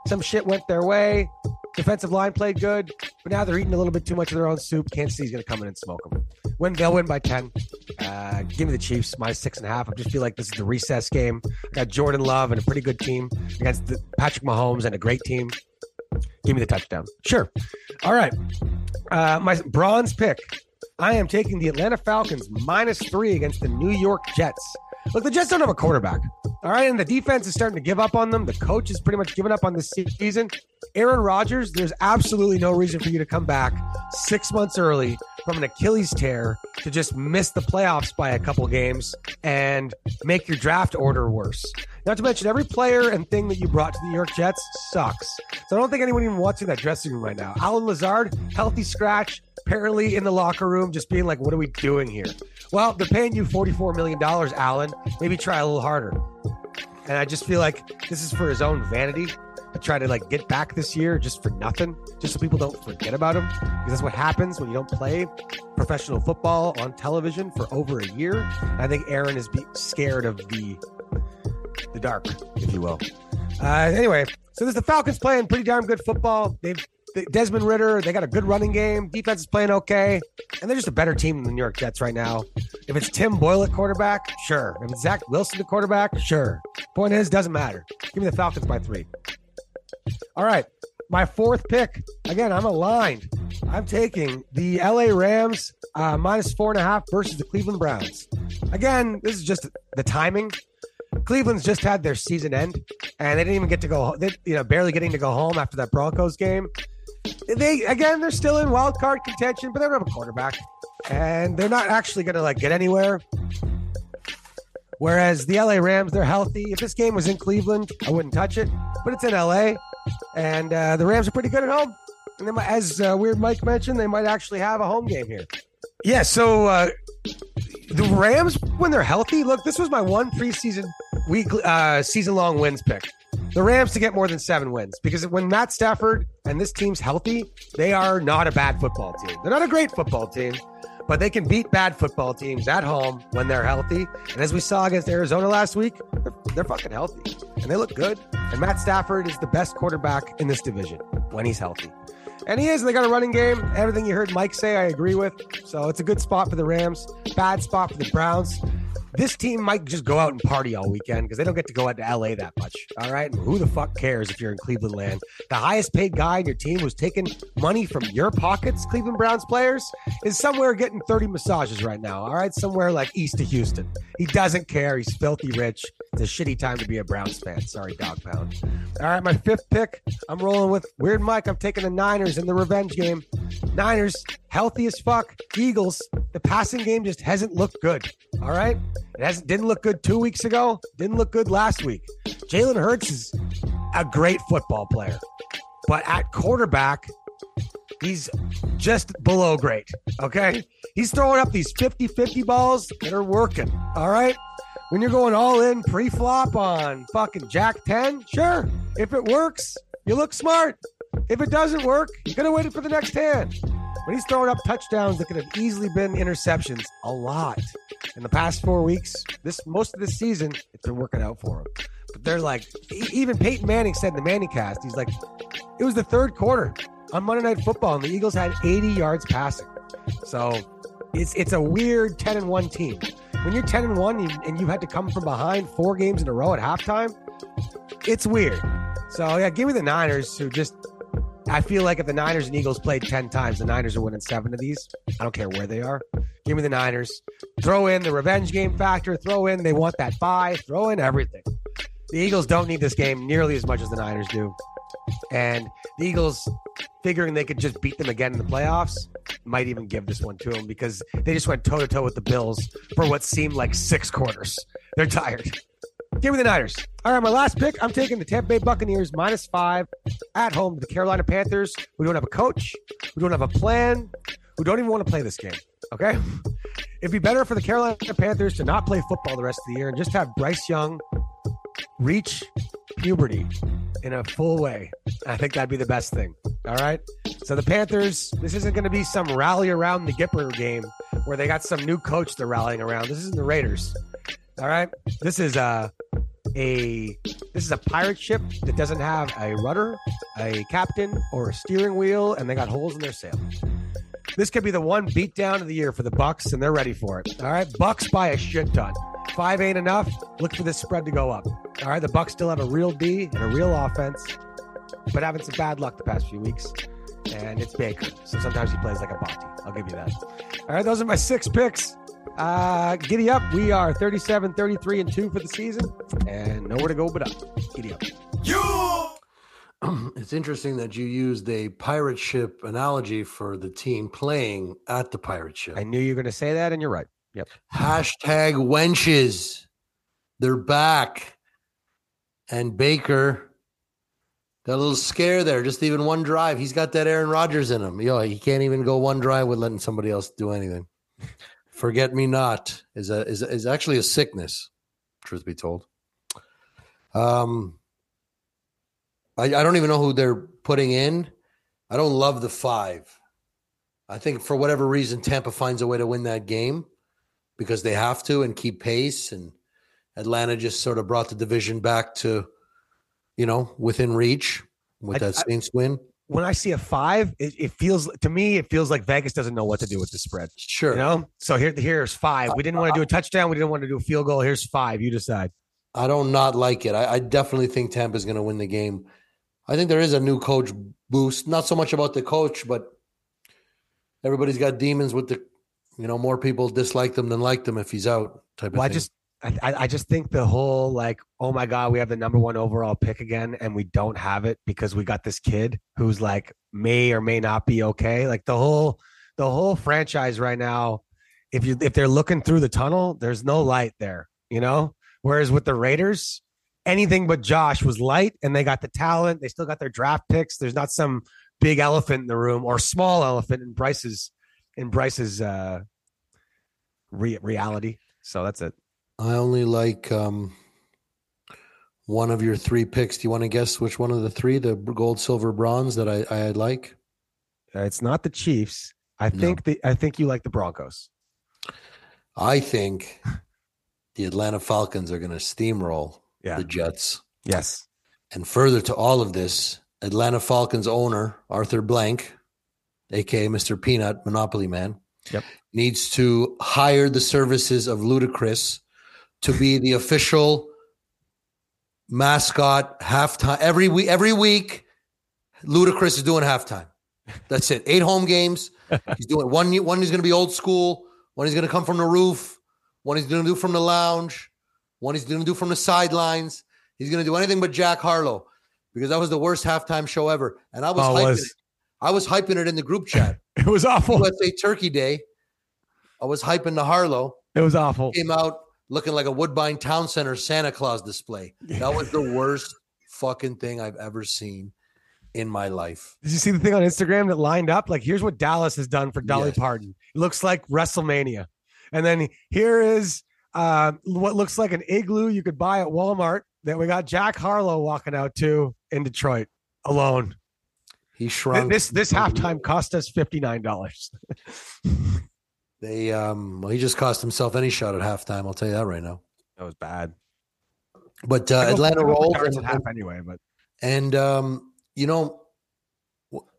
Some shit went their way. Defensive line played good, but now they're eating a little bit too much of their own soup. Kansas City's going to come in and smoke them. Win, they'll win by 10. Uh, give me the Chiefs my six and a half. I just feel like this is the recess game. I got Jordan Love and a pretty good team against the Patrick Mahomes and a great team. Give me the touchdown. Sure. All right. Uh, my bronze pick. I am taking the Atlanta Falcons minus three against the New York Jets. Look, the Jets don't have a quarterback. All right. And the defense is starting to give up on them. The coach is pretty much giving up on this season. Aaron Rodgers, there's absolutely no reason for you to come back six months early from an Achilles tear to just miss the playoffs by a couple games and make your draft order worse. Not to mention, every player and thing that you brought to the New York Jets sucks. So I don't think anyone even wants in that dressing room right now. Allen Lazard, healthy scratch, apparently in the locker room, just being like, what are we doing here? Well, they're paying you $44 million, Allen. Maybe try a little harder. And I just feel like this is for his own vanity to try to like get back this year just for nothing, just so people don't forget about him. Because that's what happens when you don't play professional football on television for over a year. I think Aaron is scared of the the dark, if you will. Uh, anyway, so there's the Falcons playing pretty darn good football. They've Desmond Ridder, they got a good running game. Defense is playing okay, and they're just a better team than the New York Jets right now. If it's Tim Boyle at quarterback, sure. If it's Zach Wilson at quarterback, sure. Point is, doesn't matter. Give me the Falcons by three. All right, my fourth pick. Again, I'm aligned. I'm taking the LA Rams uh, minus four and a half versus the Cleveland Browns. Again, this is just the timing. Cleveland's just had their season end, and they didn't even get to go. They, you know, barely getting to go home after that Broncos game. They again, they're still in wild card contention, but they don't have a quarterback, and they're not actually going to like get anywhere. Whereas the LA Rams, they're healthy. If this game was in Cleveland, I wouldn't touch it, but it's in LA. and uh, the Rams are pretty good at home. And might, as uh, Weird Mike mentioned, they might actually have a home game here. Yeah, so uh, the Rams, when they're healthy, look, this was my one preseason week, uh, season long wins pick. The Rams to get more than seven wins because when Matt Stafford and this team's healthy, they are not a bad football team. They're not a great football team, but they can beat bad football teams at home when they're healthy. And as we saw against Arizona last week, they're, they're fucking healthy and they look good. And Matt Stafford is the best quarterback in this division when he's healthy. And he is. They got a running game. Everything you heard Mike say, I agree with. So it's a good spot for the Rams. Bad spot for the Browns. This team might just go out and party all weekend because they don't get to go out to LA that much. All right. And who the fuck cares if you're in Cleveland land? The highest paid guy in your team who's taking money from your pockets, Cleveland Browns players, is somewhere getting 30 massages right now. All right. Somewhere like east of Houston. He doesn't care. He's filthy rich. It's a shitty time to be a Browns fan. Sorry, dog pound. All right. My fifth pick. I'm rolling with Weird Mike. I'm taking the Niners in the revenge game. Niners, healthy as fuck. Eagles, the passing game just hasn't looked good. All right. It hasn't didn't look good two weeks ago. Didn't look good last week. Jalen Hurts is a great football player, but at quarterback, he's just below great. Okay. He's throwing up these 50 50 balls that are working. All right. When you're going all in pre flop on fucking Jack 10, sure. If it works, you look smart. If it doesn't work, you could have waited for the next hand. But he's throwing up touchdowns that could have easily been interceptions a lot. In the past four weeks, this most of this season, it's been working out for him. But they're like, even Peyton Manning said in the ManningCast, he's like, it was the third quarter on Monday Night Football, and the Eagles had 80 yards passing. So it's it's a weird 10 and 1 team. When you're 10 and 1 and you had to come from behind four games in a row at halftime, it's weird. So yeah, give me the Niners who just I feel like if the Niners and Eagles played 10 times, the Niners are winning seven of these. I don't care where they are. Give me the Niners. Throw in the revenge game factor. Throw in they want that bye. Throw in everything. The Eagles don't need this game nearly as much as the Niners do. And the Eagles, figuring they could just beat them again in the playoffs, might even give this one to them because they just went toe to toe with the Bills for what seemed like six quarters. They're tired. Give me the Niners. All right, my last pick. I'm taking the Tampa Bay Buccaneers minus five at home to the Carolina Panthers. We don't have a coach. We don't have a plan. We don't even want to play this game. Okay. It'd be better for the Carolina Panthers to not play football the rest of the year and just have Bryce Young reach puberty in a full way. I think that'd be the best thing. All right. So the Panthers, this isn't going to be some rally around the Gipper game where they got some new coach they're rallying around. This isn't the Raiders. All right. This is a a this is a pirate ship that doesn't have a rudder, a captain, or a steering wheel, and they got holes in their sail. This could be the one beatdown of the year for the Bucs, and they're ready for it. All right, Bucs by a shit ton. Five ain't enough. Look for this spread to go up. All right, the Bucs still have a real D and a real offense, but having some bad luck the past few weeks. And it's Baker, so sometimes he plays like a body. I'll give you that. All right, those are my six picks. Uh, giddy up. We are 37, 33, and 2 for the season, and nowhere to go but up. Giddy up. You! It's interesting that you used a pirate ship analogy for the team playing at the pirate ship. I knew you were going to say that, and you're right. Yep. Hashtag wenches. They're back. And Baker got a little scare there. Just even one drive. He's got that Aaron Rodgers in him. Yo, he can't even go one drive with letting somebody else do anything. Forget me not is a is, is actually a sickness, truth be told. Um I, I don't even know who they're putting in. I don't love the five. I think for whatever reason, Tampa finds a way to win that game because they have to and keep pace. And Atlanta just sort of brought the division back to, you know, within reach with I- that I- Saints win. When I see a five, it, it feels to me, it feels like Vegas doesn't know what to do with the spread. Sure. You know, so here, here's five. We didn't want to do a touchdown. We didn't want to do a field goal. Here's five. You decide. I don't not like it. I, I definitely think Tampa's going to win the game. I think there is a new coach boost. Not so much about the coach, but everybody's got demons with the, you know, more people dislike them than like them if he's out. Type of Well, I just, I, I just think the whole like, oh my god, we have the number one overall pick again, and we don't have it because we got this kid who's like may or may not be okay. Like the whole, the whole franchise right now, if you if they're looking through the tunnel, there's no light there. You know. Whereas with the Raiders, anything but Josh was light, and they got the talent. They still got their draft picks. There's not some big elephant in the room or small elephant in Bryce's in Bryce's uh, re- reality. So that's it. I only like um, one of your three picks. Do you want to guess which one of the three, the gold, silver, bronze, that I, I like? Uh, it's not the Chiefs. I No. think the I think you like the Broncos. I think the Atlanta Falcons are going to steamroll Yeah. the Jets. Yes. And further to all of this, Atlanta Falcons owner Arthur Blank, aka Mr. Peanut, Monopoly Man, Yep. needs to hire the services of Ludacris to be the official mascot halftime every week. Every week, Ludacris is doing halftime. That's it. Eight home games. He's doing one. One is going to be old school. One he's going to come from the roof. One he's going to do from the lounge. One he's going to do from the sidelines. He's going to do anything but Jack Harlow because that was the worst halftime show ever. And I was Oh, hyping was. it. I was hyping it in the group chat. It was awful. USA Turkey Day. I was hyping the Harlow. It was awful. Came out looking like a Woodbine Town Center Santa Claus display. That was the worst fucking thing I've ever seen in my life. Did you see the thing on Instagram that lined up? Like, here's what Dallas has done for Dolly Yes. Parton. It looks like WrestleMania. And then here is uh, what looks like an igloo you could buy at Walmart that we got Jack Harlow walking out to in Detroit alone. He shrunk. This this halftime cost us fifty nine dollars. They um well, he just cost himself any shot at halftime, I'll tell you that right now. That was bad. But uh, Atlanta rolled at and, half anyway, but and um, you know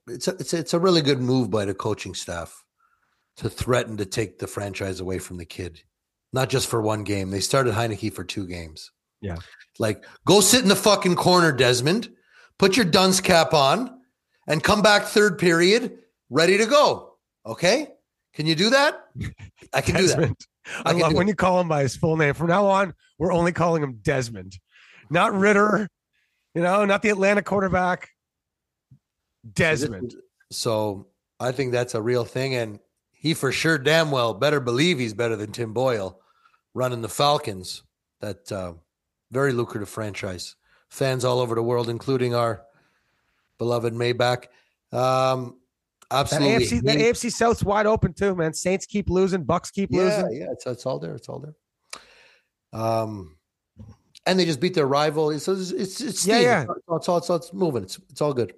it's a, it's a, it's a really good move by the coaching staff to threaten to take the franchise away from the kid. Not just for one game. They started Heinicke for two games. Yeah. Like go sit in the fucking corner, Desmond. Put your dunce cap on and come back third period ready to go. Okay? Can you do that? I can do that. I, I love when it. you call him by his full name. From now on, we're only calling him Desmond, not Ridder. You know, not the Atlanta quarterback. Desmond. So I think that's a real thing. And he for sure damn well better believe he's better than Tim Boyle running the Falcons. That uh, very lucrative franchise. Fans all over the world, including our beloved Maybach. Um, That absolutely. AFC, that AFC South's wide open too, man. Saints keep losing, Bucs keep yeah, losing. yeah, it's, it's all there. It's all there. Um, and they just beat their rival. It's it's it's, it's Yeah, yeah. It's, all, it's all it's all it's moving. It's it's all good.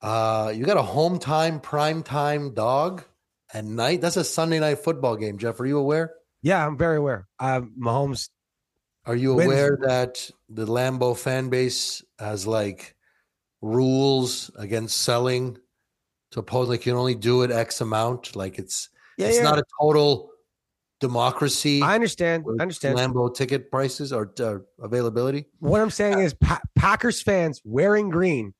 Uh, you got a home time, prime time dog at night. That's a Sunday night football game. Jeff, are you aware? Yeah, I'm very aware. Uh, Mahomes. Are you Wins. aware that the Lambeau fan base has like rules against selling to oppose like you can only do it X amount? Like it's Yeah, it's yeah. not a total democracy. I understand. I understand. Lambeau ticket prices or uh, availability. What I'm saying is, pa- Packers fans wearing green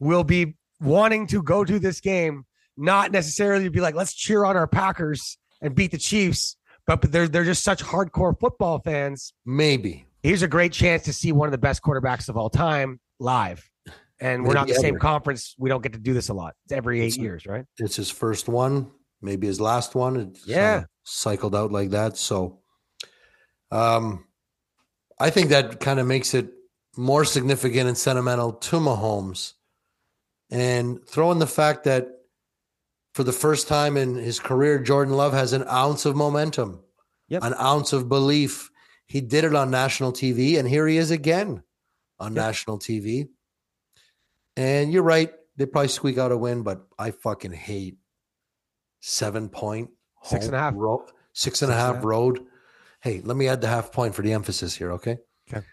will be wanting to go to this game, not necessarily be like, let's cheer on our Packers and beat the Chiefs, but, but they're they're just such hardcore football fans. Maybe. Here's a great chance to see one of the best quarterbacks of all time live. And we're not the same conference. We don't get to do this a lot. It's every eight It's- years, right? It's his first one, maybe his last one. It's Yeah. cycled out like that. So um I think that kind of makes it more significant and sentimental to Mahomes. And throw in the fact that for the first time in his career, Jordan Love has an ounce of momentum, Yep. an ounce of belief. He did it on national TV, and here he is again on Yep. national TV. And you're right, they probably squeak out a win, but I fucking hate seven point Six and a ro- six and a Six and a half half. road. Hey, let me add the half point for the emphasis here, okay? Okay.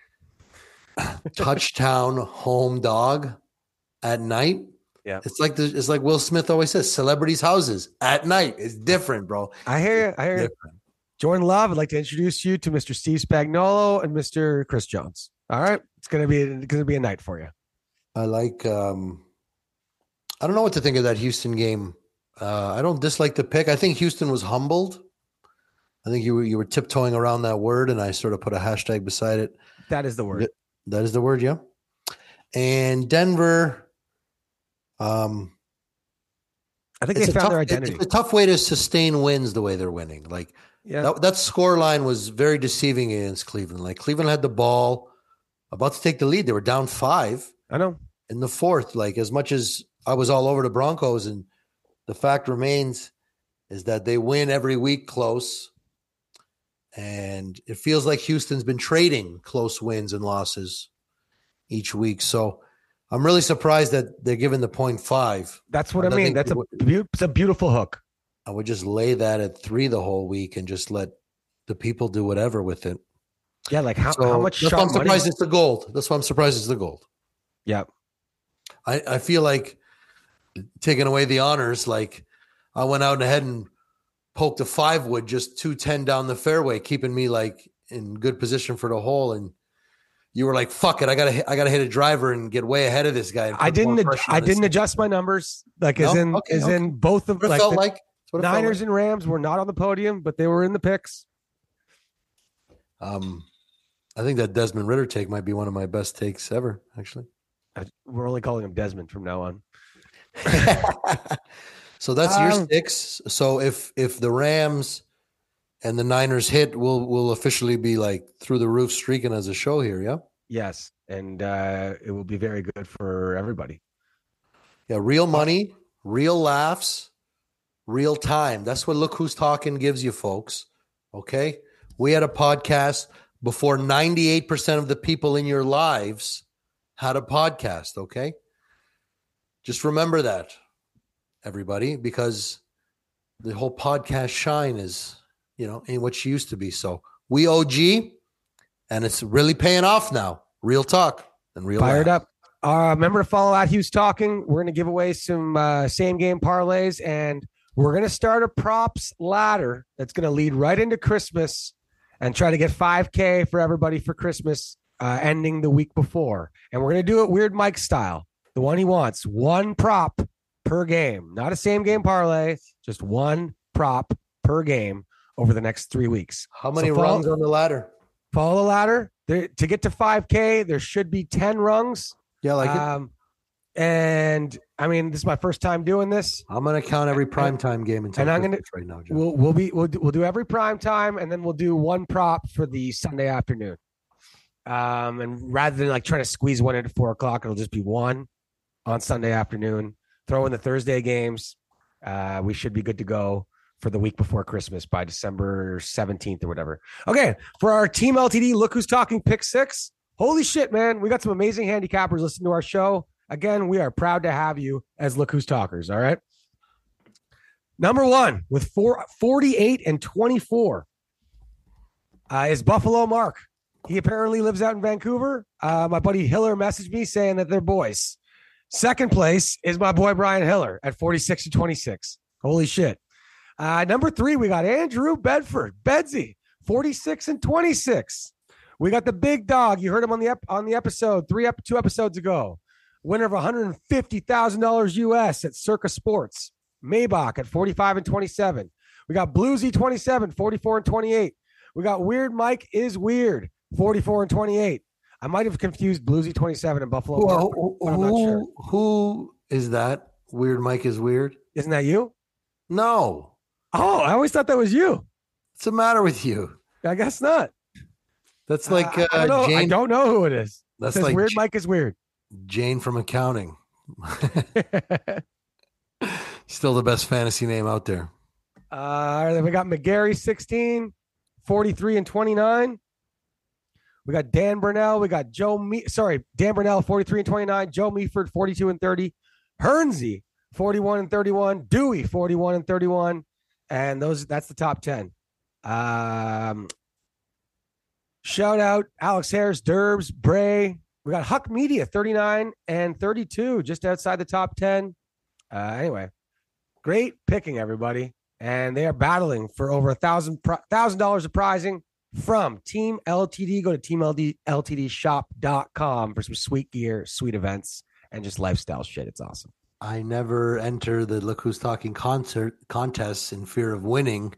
Touchdown home dog at night. Yeah. It's like the, it's like Will Smith always says, celebrities' houses at night. It's different, bro. I hear you. I hear you. Different. Jordan Love, I'd like to introduce you to Mr. Steve Spagnuolo and Mr. Chris Jones. All right. It's gonna be it's gonna be a night for you. I like um I don't know what to think of that Houston game. Uh I don't dislike the pick. I think Houston was humbled. I think you were you were tiptoeing around that word and I sort of put a hashtag beside it. That is the word. That is the word, yeah. And Denver um I think it's they found tough, their it's identity. a tough way to sustain wins the way they're winning. Like Yeah. that, that score line was very deceiving against Cleveland. Like Cleveland had the ball about to take the lead. They were down five I know. In the fourth. Like as much as I was all over the Broncos, and the fact remains is that they win every week close. And it feels like Houston's been trading close wins and losses each week. So I'm really surprised that they're giving the point five. That's what I, I mean. That's a would- it's a beautiful hook. I would just lay that at three the whole week and just let the people do whatever with it. Yeah, like how, So how much That's why I'm sharp money? surprised it's the gold. That's why I'm surprised it's the gold. Yeah, I, I feel like taking away the honors, like I went out ahead and poked a five wood just 210 down the fairway, keeping me like in good position for the hole. And you were like, fuck it. I gotta hit, I gotta hit a driver and get way ahead of this guy. I didn't. ad- I didn't guy. adjust my numbers. Like as No? in Okay, as okay. in both of That's what it like felt the like. It felt Niners like. and Rams were not on the podium, but they were in the picks. Um, I think that Desmond Ridder take might be one of my best takes ever, actually. I- We're only calling him Desmond from now on. so that's your Um, six. So if if the Rams and the Niners hit, we'll we'll officially be like through the roof streaking as a show here. Yeah. Yes, and uh, it will be very good for everybody. Yeah. Real money, real laughs, real time. That's what Look Who's Talking gives you, folks. Okay. We had a podcast before 98% of the people in your lives had a podcast. Okay. Just remember that, everybody, because the whole podcast shine is, you know, ain't what she used to be. So we OG, and it's really paying off now. Real talk and real Fired laugh. up. Uh, remember to follow out Hu's Talking. We're going to give away some uh, same game parlays, and we're going to start a props ladder that's going to lead right into Christmas and try to get 5K for everybody for Christmas, uh, ending the week before. And we're going to do it Weird Mike style, the one he wants one prop per game, not a same game parlay, just one prop per game over the next three weeks. How many So follow- rungs on the ladder? Follow the ladder. There, to get to 5K, there should be 10 rungs. Yeah, like it. um, and I mean, this is my first time doing this. I'm gonna count every prime time game until and I'm gonna- right now. We'll we'll be we'll do, we'll do every prime time, and then we'll do one prop for the Sunday afternoon. Um, and rather than like trying to squeeze one into four o'clock, it'll just be one on Sunday afternoon. Throw in the Thursday games. Uh, we should be good to go for the week before Christmas by December 17th or whatever. Okay, for our team LTD, look who's talking pick six. Holy shit, man. We got some amazing handicappers listening to our show. Again, we are proud to have you as Look Who's Talkers. All right. Number one with four, 48 and 24 uh, is Buffalo Mark. He apparently lives out in Vancouver. Uh, my buddy Hiller messaged me saying that they're boys. Second place is my boy Brian Hiller at 46 and 26. Holy shit. Uh, number three, we got Andrew Bedford, Bedsy, 46 and 26. We got the big dog. You heard him on the ep- on the episode three ep- two episodes ago. Winner of $150,000 US at Circa Sports. Maybach at 45 and 27. We got Bluesy 27, 44 and 28. We got Weird Mike is weird, 44 and 28. I might have confused Bluesy 27 and Buffalo. Who, Mark, who, but I'm not who- sure. who is that? Weird Mike is weird. Isn't that you? No, Oh, I always thought that was you. what's the matter with you? I guess not. That's like Uh, uh, I, don't know, I Jane. don't know who it is. That's like Weird J- Mike is weird. Jane from accounting. Still the best fantasy name out there. Uh, then we got McGarry 16, 43 and 29. We got Dan Burnell. We got Joe Me sorry, Dan Burnell, 43 and 29. Joe Meaford, 42 and 30. Hernsey, 41 and 31. Dewey, 41 and 31. And those that's the top 10. Um shout out Alex Harris, Derbs, Bray. We got Huck Media, 39 and 32, just outside the top 10. Uh anyway, great picking, everybody and they are battling for over a thousand thousand dollars of prizing from Team LTD. Go to teamltdshop.com for some sweet gear, sweet events, and just lifestyle shit. It's awesome. I never enter the Look Who's Talking concert contests in fear of winning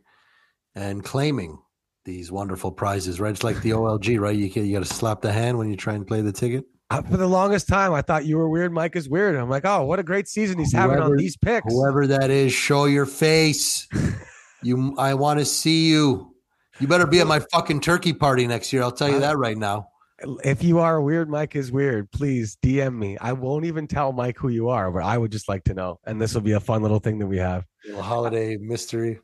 and claiming these wonderful prizes. Right? It's like the OLG, right? You you got to slap the hand when you try and play the ticket. Uh, for the longest time, I thought you were weird. Mike is weird. I'm like, oh, what a great season he's having on these picks. Whoever that is, show your face. you, I want to see you. You better be at my fucking turkey party next year. I'll tell you that right now. If you are weird, Mike is weird. Please DM me. I won't even tell Mike who you are, but I would just like to know. And this will be a fun little thing that we have. Little holiday mystery.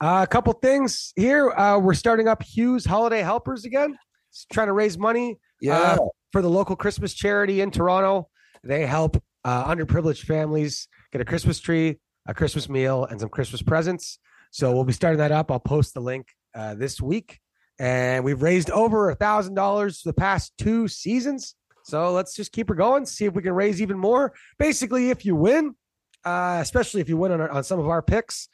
Uh, a couple things here. Uh, we're starting up Hu's Holiday Helpers again. It's trying to raise money Yeah. uh, for the local Christmas charity in Toronto. They help uh, underprivileged families get a Christmas tree, a Christmas meal, and some Christmas presents. So we'll be starting that up. I'll post the link uh, this week. And we've raised over a thousand dollars the past two seasons. So let's just keep her going, see if we can raise even more. Basically, if you win, uh, especially if you win on, our, on some of our picks,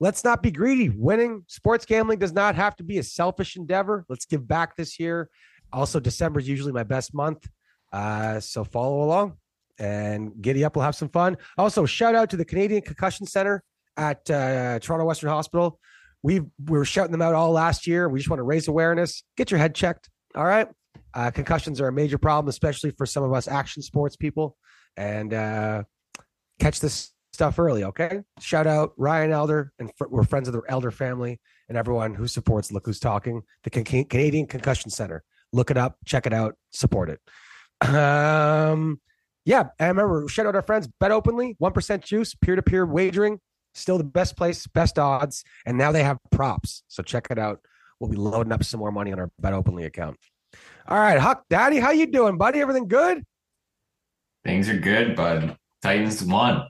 let's not be greedy. Winning sports gambling does not have to be a selfish endeavor. Let's give back this year. Also, December is usually my best month. Uh, so follow along and giddy up. We'll have some fun. Also, shout out to the Canadian Concussion Center at uh, Toronto Western Hospital. We we were shouting them out all last year. We just want to raise awareness. Get your head checked. All right. Uh, concussions are a major problem, especially for some of us action sports people. And uh, catch this stuff early. Okay. Shout out Ryan Elder, and fr- we're friends of the Elder family and everyone who supports Look Who's Talking, the Can- Canadian Concussion Center. Look it up, check it out, support it. Um, yeah, and remember, shout out our friends, Bet Openly, 1% juice, peer to peer wagering, still the best place, best odds. And now they have props. So check it out. We'll be loading up some more money on our Bet Openly account. All right, Huck Daddy, how you doing, buddy? Everything good? Things are good, bud. Titans won.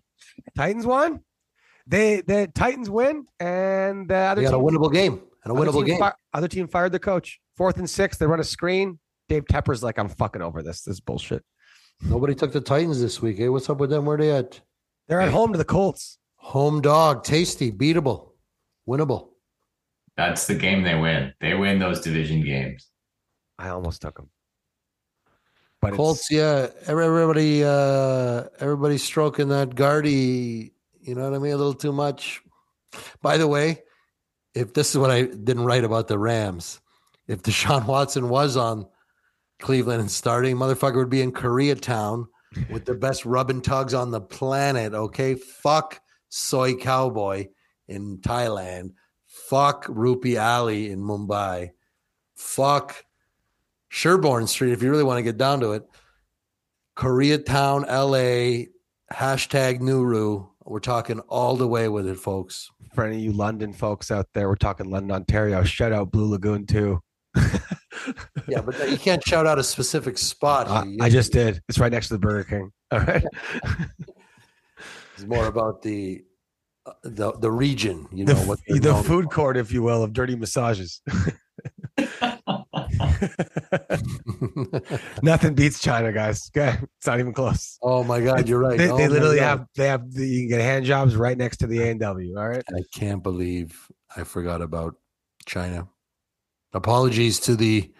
Titans won. They the Titans win, and the other They got a team, winnable game and a winnable team game. fi- other team fired the coach. Fourth and six, they run a screen. Dave Tepper's like, I'm fucking over this. This is bullshit. Nobody took the Titans this week. Hey, what's up with them? Where they at? They're at home to the Colts. Home dog, tasty, beatable, winnable. That's the game they win. They win those division games. I almost took them. But it's- Colts, yeah. Everybody, uh, everybody's stroking that Guardy. You know what I mean? A little too much. By the way, if this is what I didn't write about the Rams, if Deshaun Watson was on Cleveland and starting, motherfucker would be in Koreatown with the best rub and tugs on the planet. Okay, fuck Soi Cowboy in Thailand. Fuck Rupi Alley in Mumbai. Fuck Sherbourne Street, if you really want to get down to it. Koreatown, LA, hashtag Nuru. We're talking all the way with it, folks. for any of you London folks out there, we're talking London, Ontario. Shout out Blue Lagoon too. Yeah, but you can't shout out a specific spot. Uh, I just did. It's right next to the Burger King. All right. It's more about the uh, the the region. You the, know the known food court, if you will, of dirty massages. Nothing beats China, guys. Okay, it's not even close. oh my God, you're right. They, Oh they literally God. have they have the, you can get hand jobs right next to the A and W. All right. I can't believe I forgot about China. Apologies to the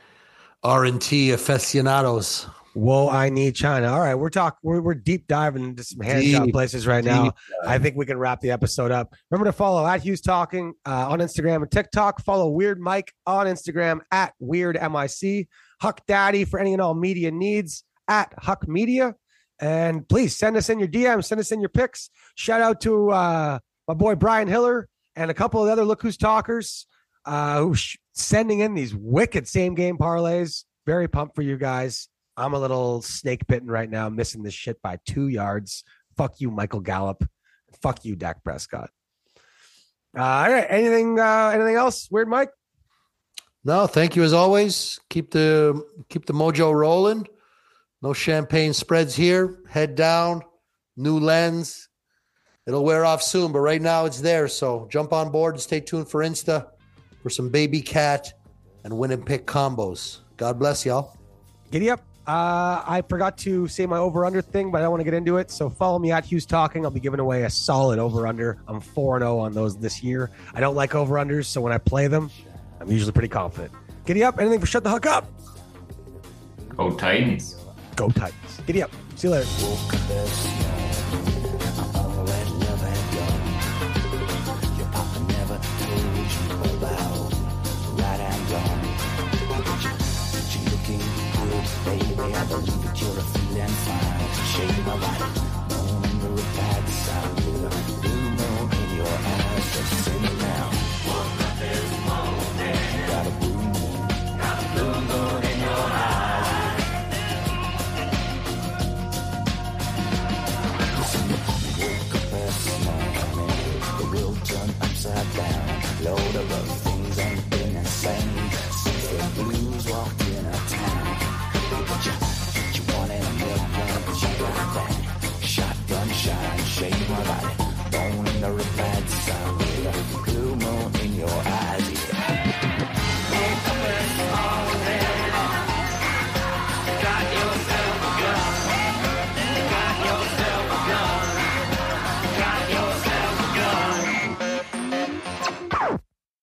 R and T aficionados. Whoa, I need China. All right, we're talking. We're, we're deep diving into some hand job places right now. I think we can wrap the episode up. Remember to follow at Hu's Talking uh, on Instagram and TikTok. Follow Weird Mike on Instagram at Weird MIC. Huck Daddy for any and all media needs at Huck Media. And please send us in your DMs, send us in your pics. Shout out to uh, my boy Brian Hiller and a couple of the other Look Who's Talkers uh, who sh- sending in these wicked same game parlays. Very pumped for you guys. I'm a little snake bitten right now, missing this shit by two yards. Fuck you, Michael Gallup. Fuck you, Dak Prescott. Uh, all right. Anything? Uh, anything else? Weird, Mike. No, thank you as always. Keep the keep the mojo rolling. No champagne spreads here. Head down. New lens. It'll wear off soon, but right now it's there. So jump on board and stay tuned for Insta for some baby cat and win and pick combos. God bless y'all. Giddy up. Uh, I forgot to say my over under thing, but I don't want to get into it. So follow me at Hu's Talking. I'll be giving away a solid over under. I'm 4 0 on those this year. I don't like over unders, so when I play them, I'm usually pretty confident. Giddy up. Anything for shut the hook up? Go Titans. Go Titans. Giddy up. See you later. Baby, I believe that you're a feeling fine. Shade my life, on the bad side, sun, blue, blue moon in your eyes. Just sing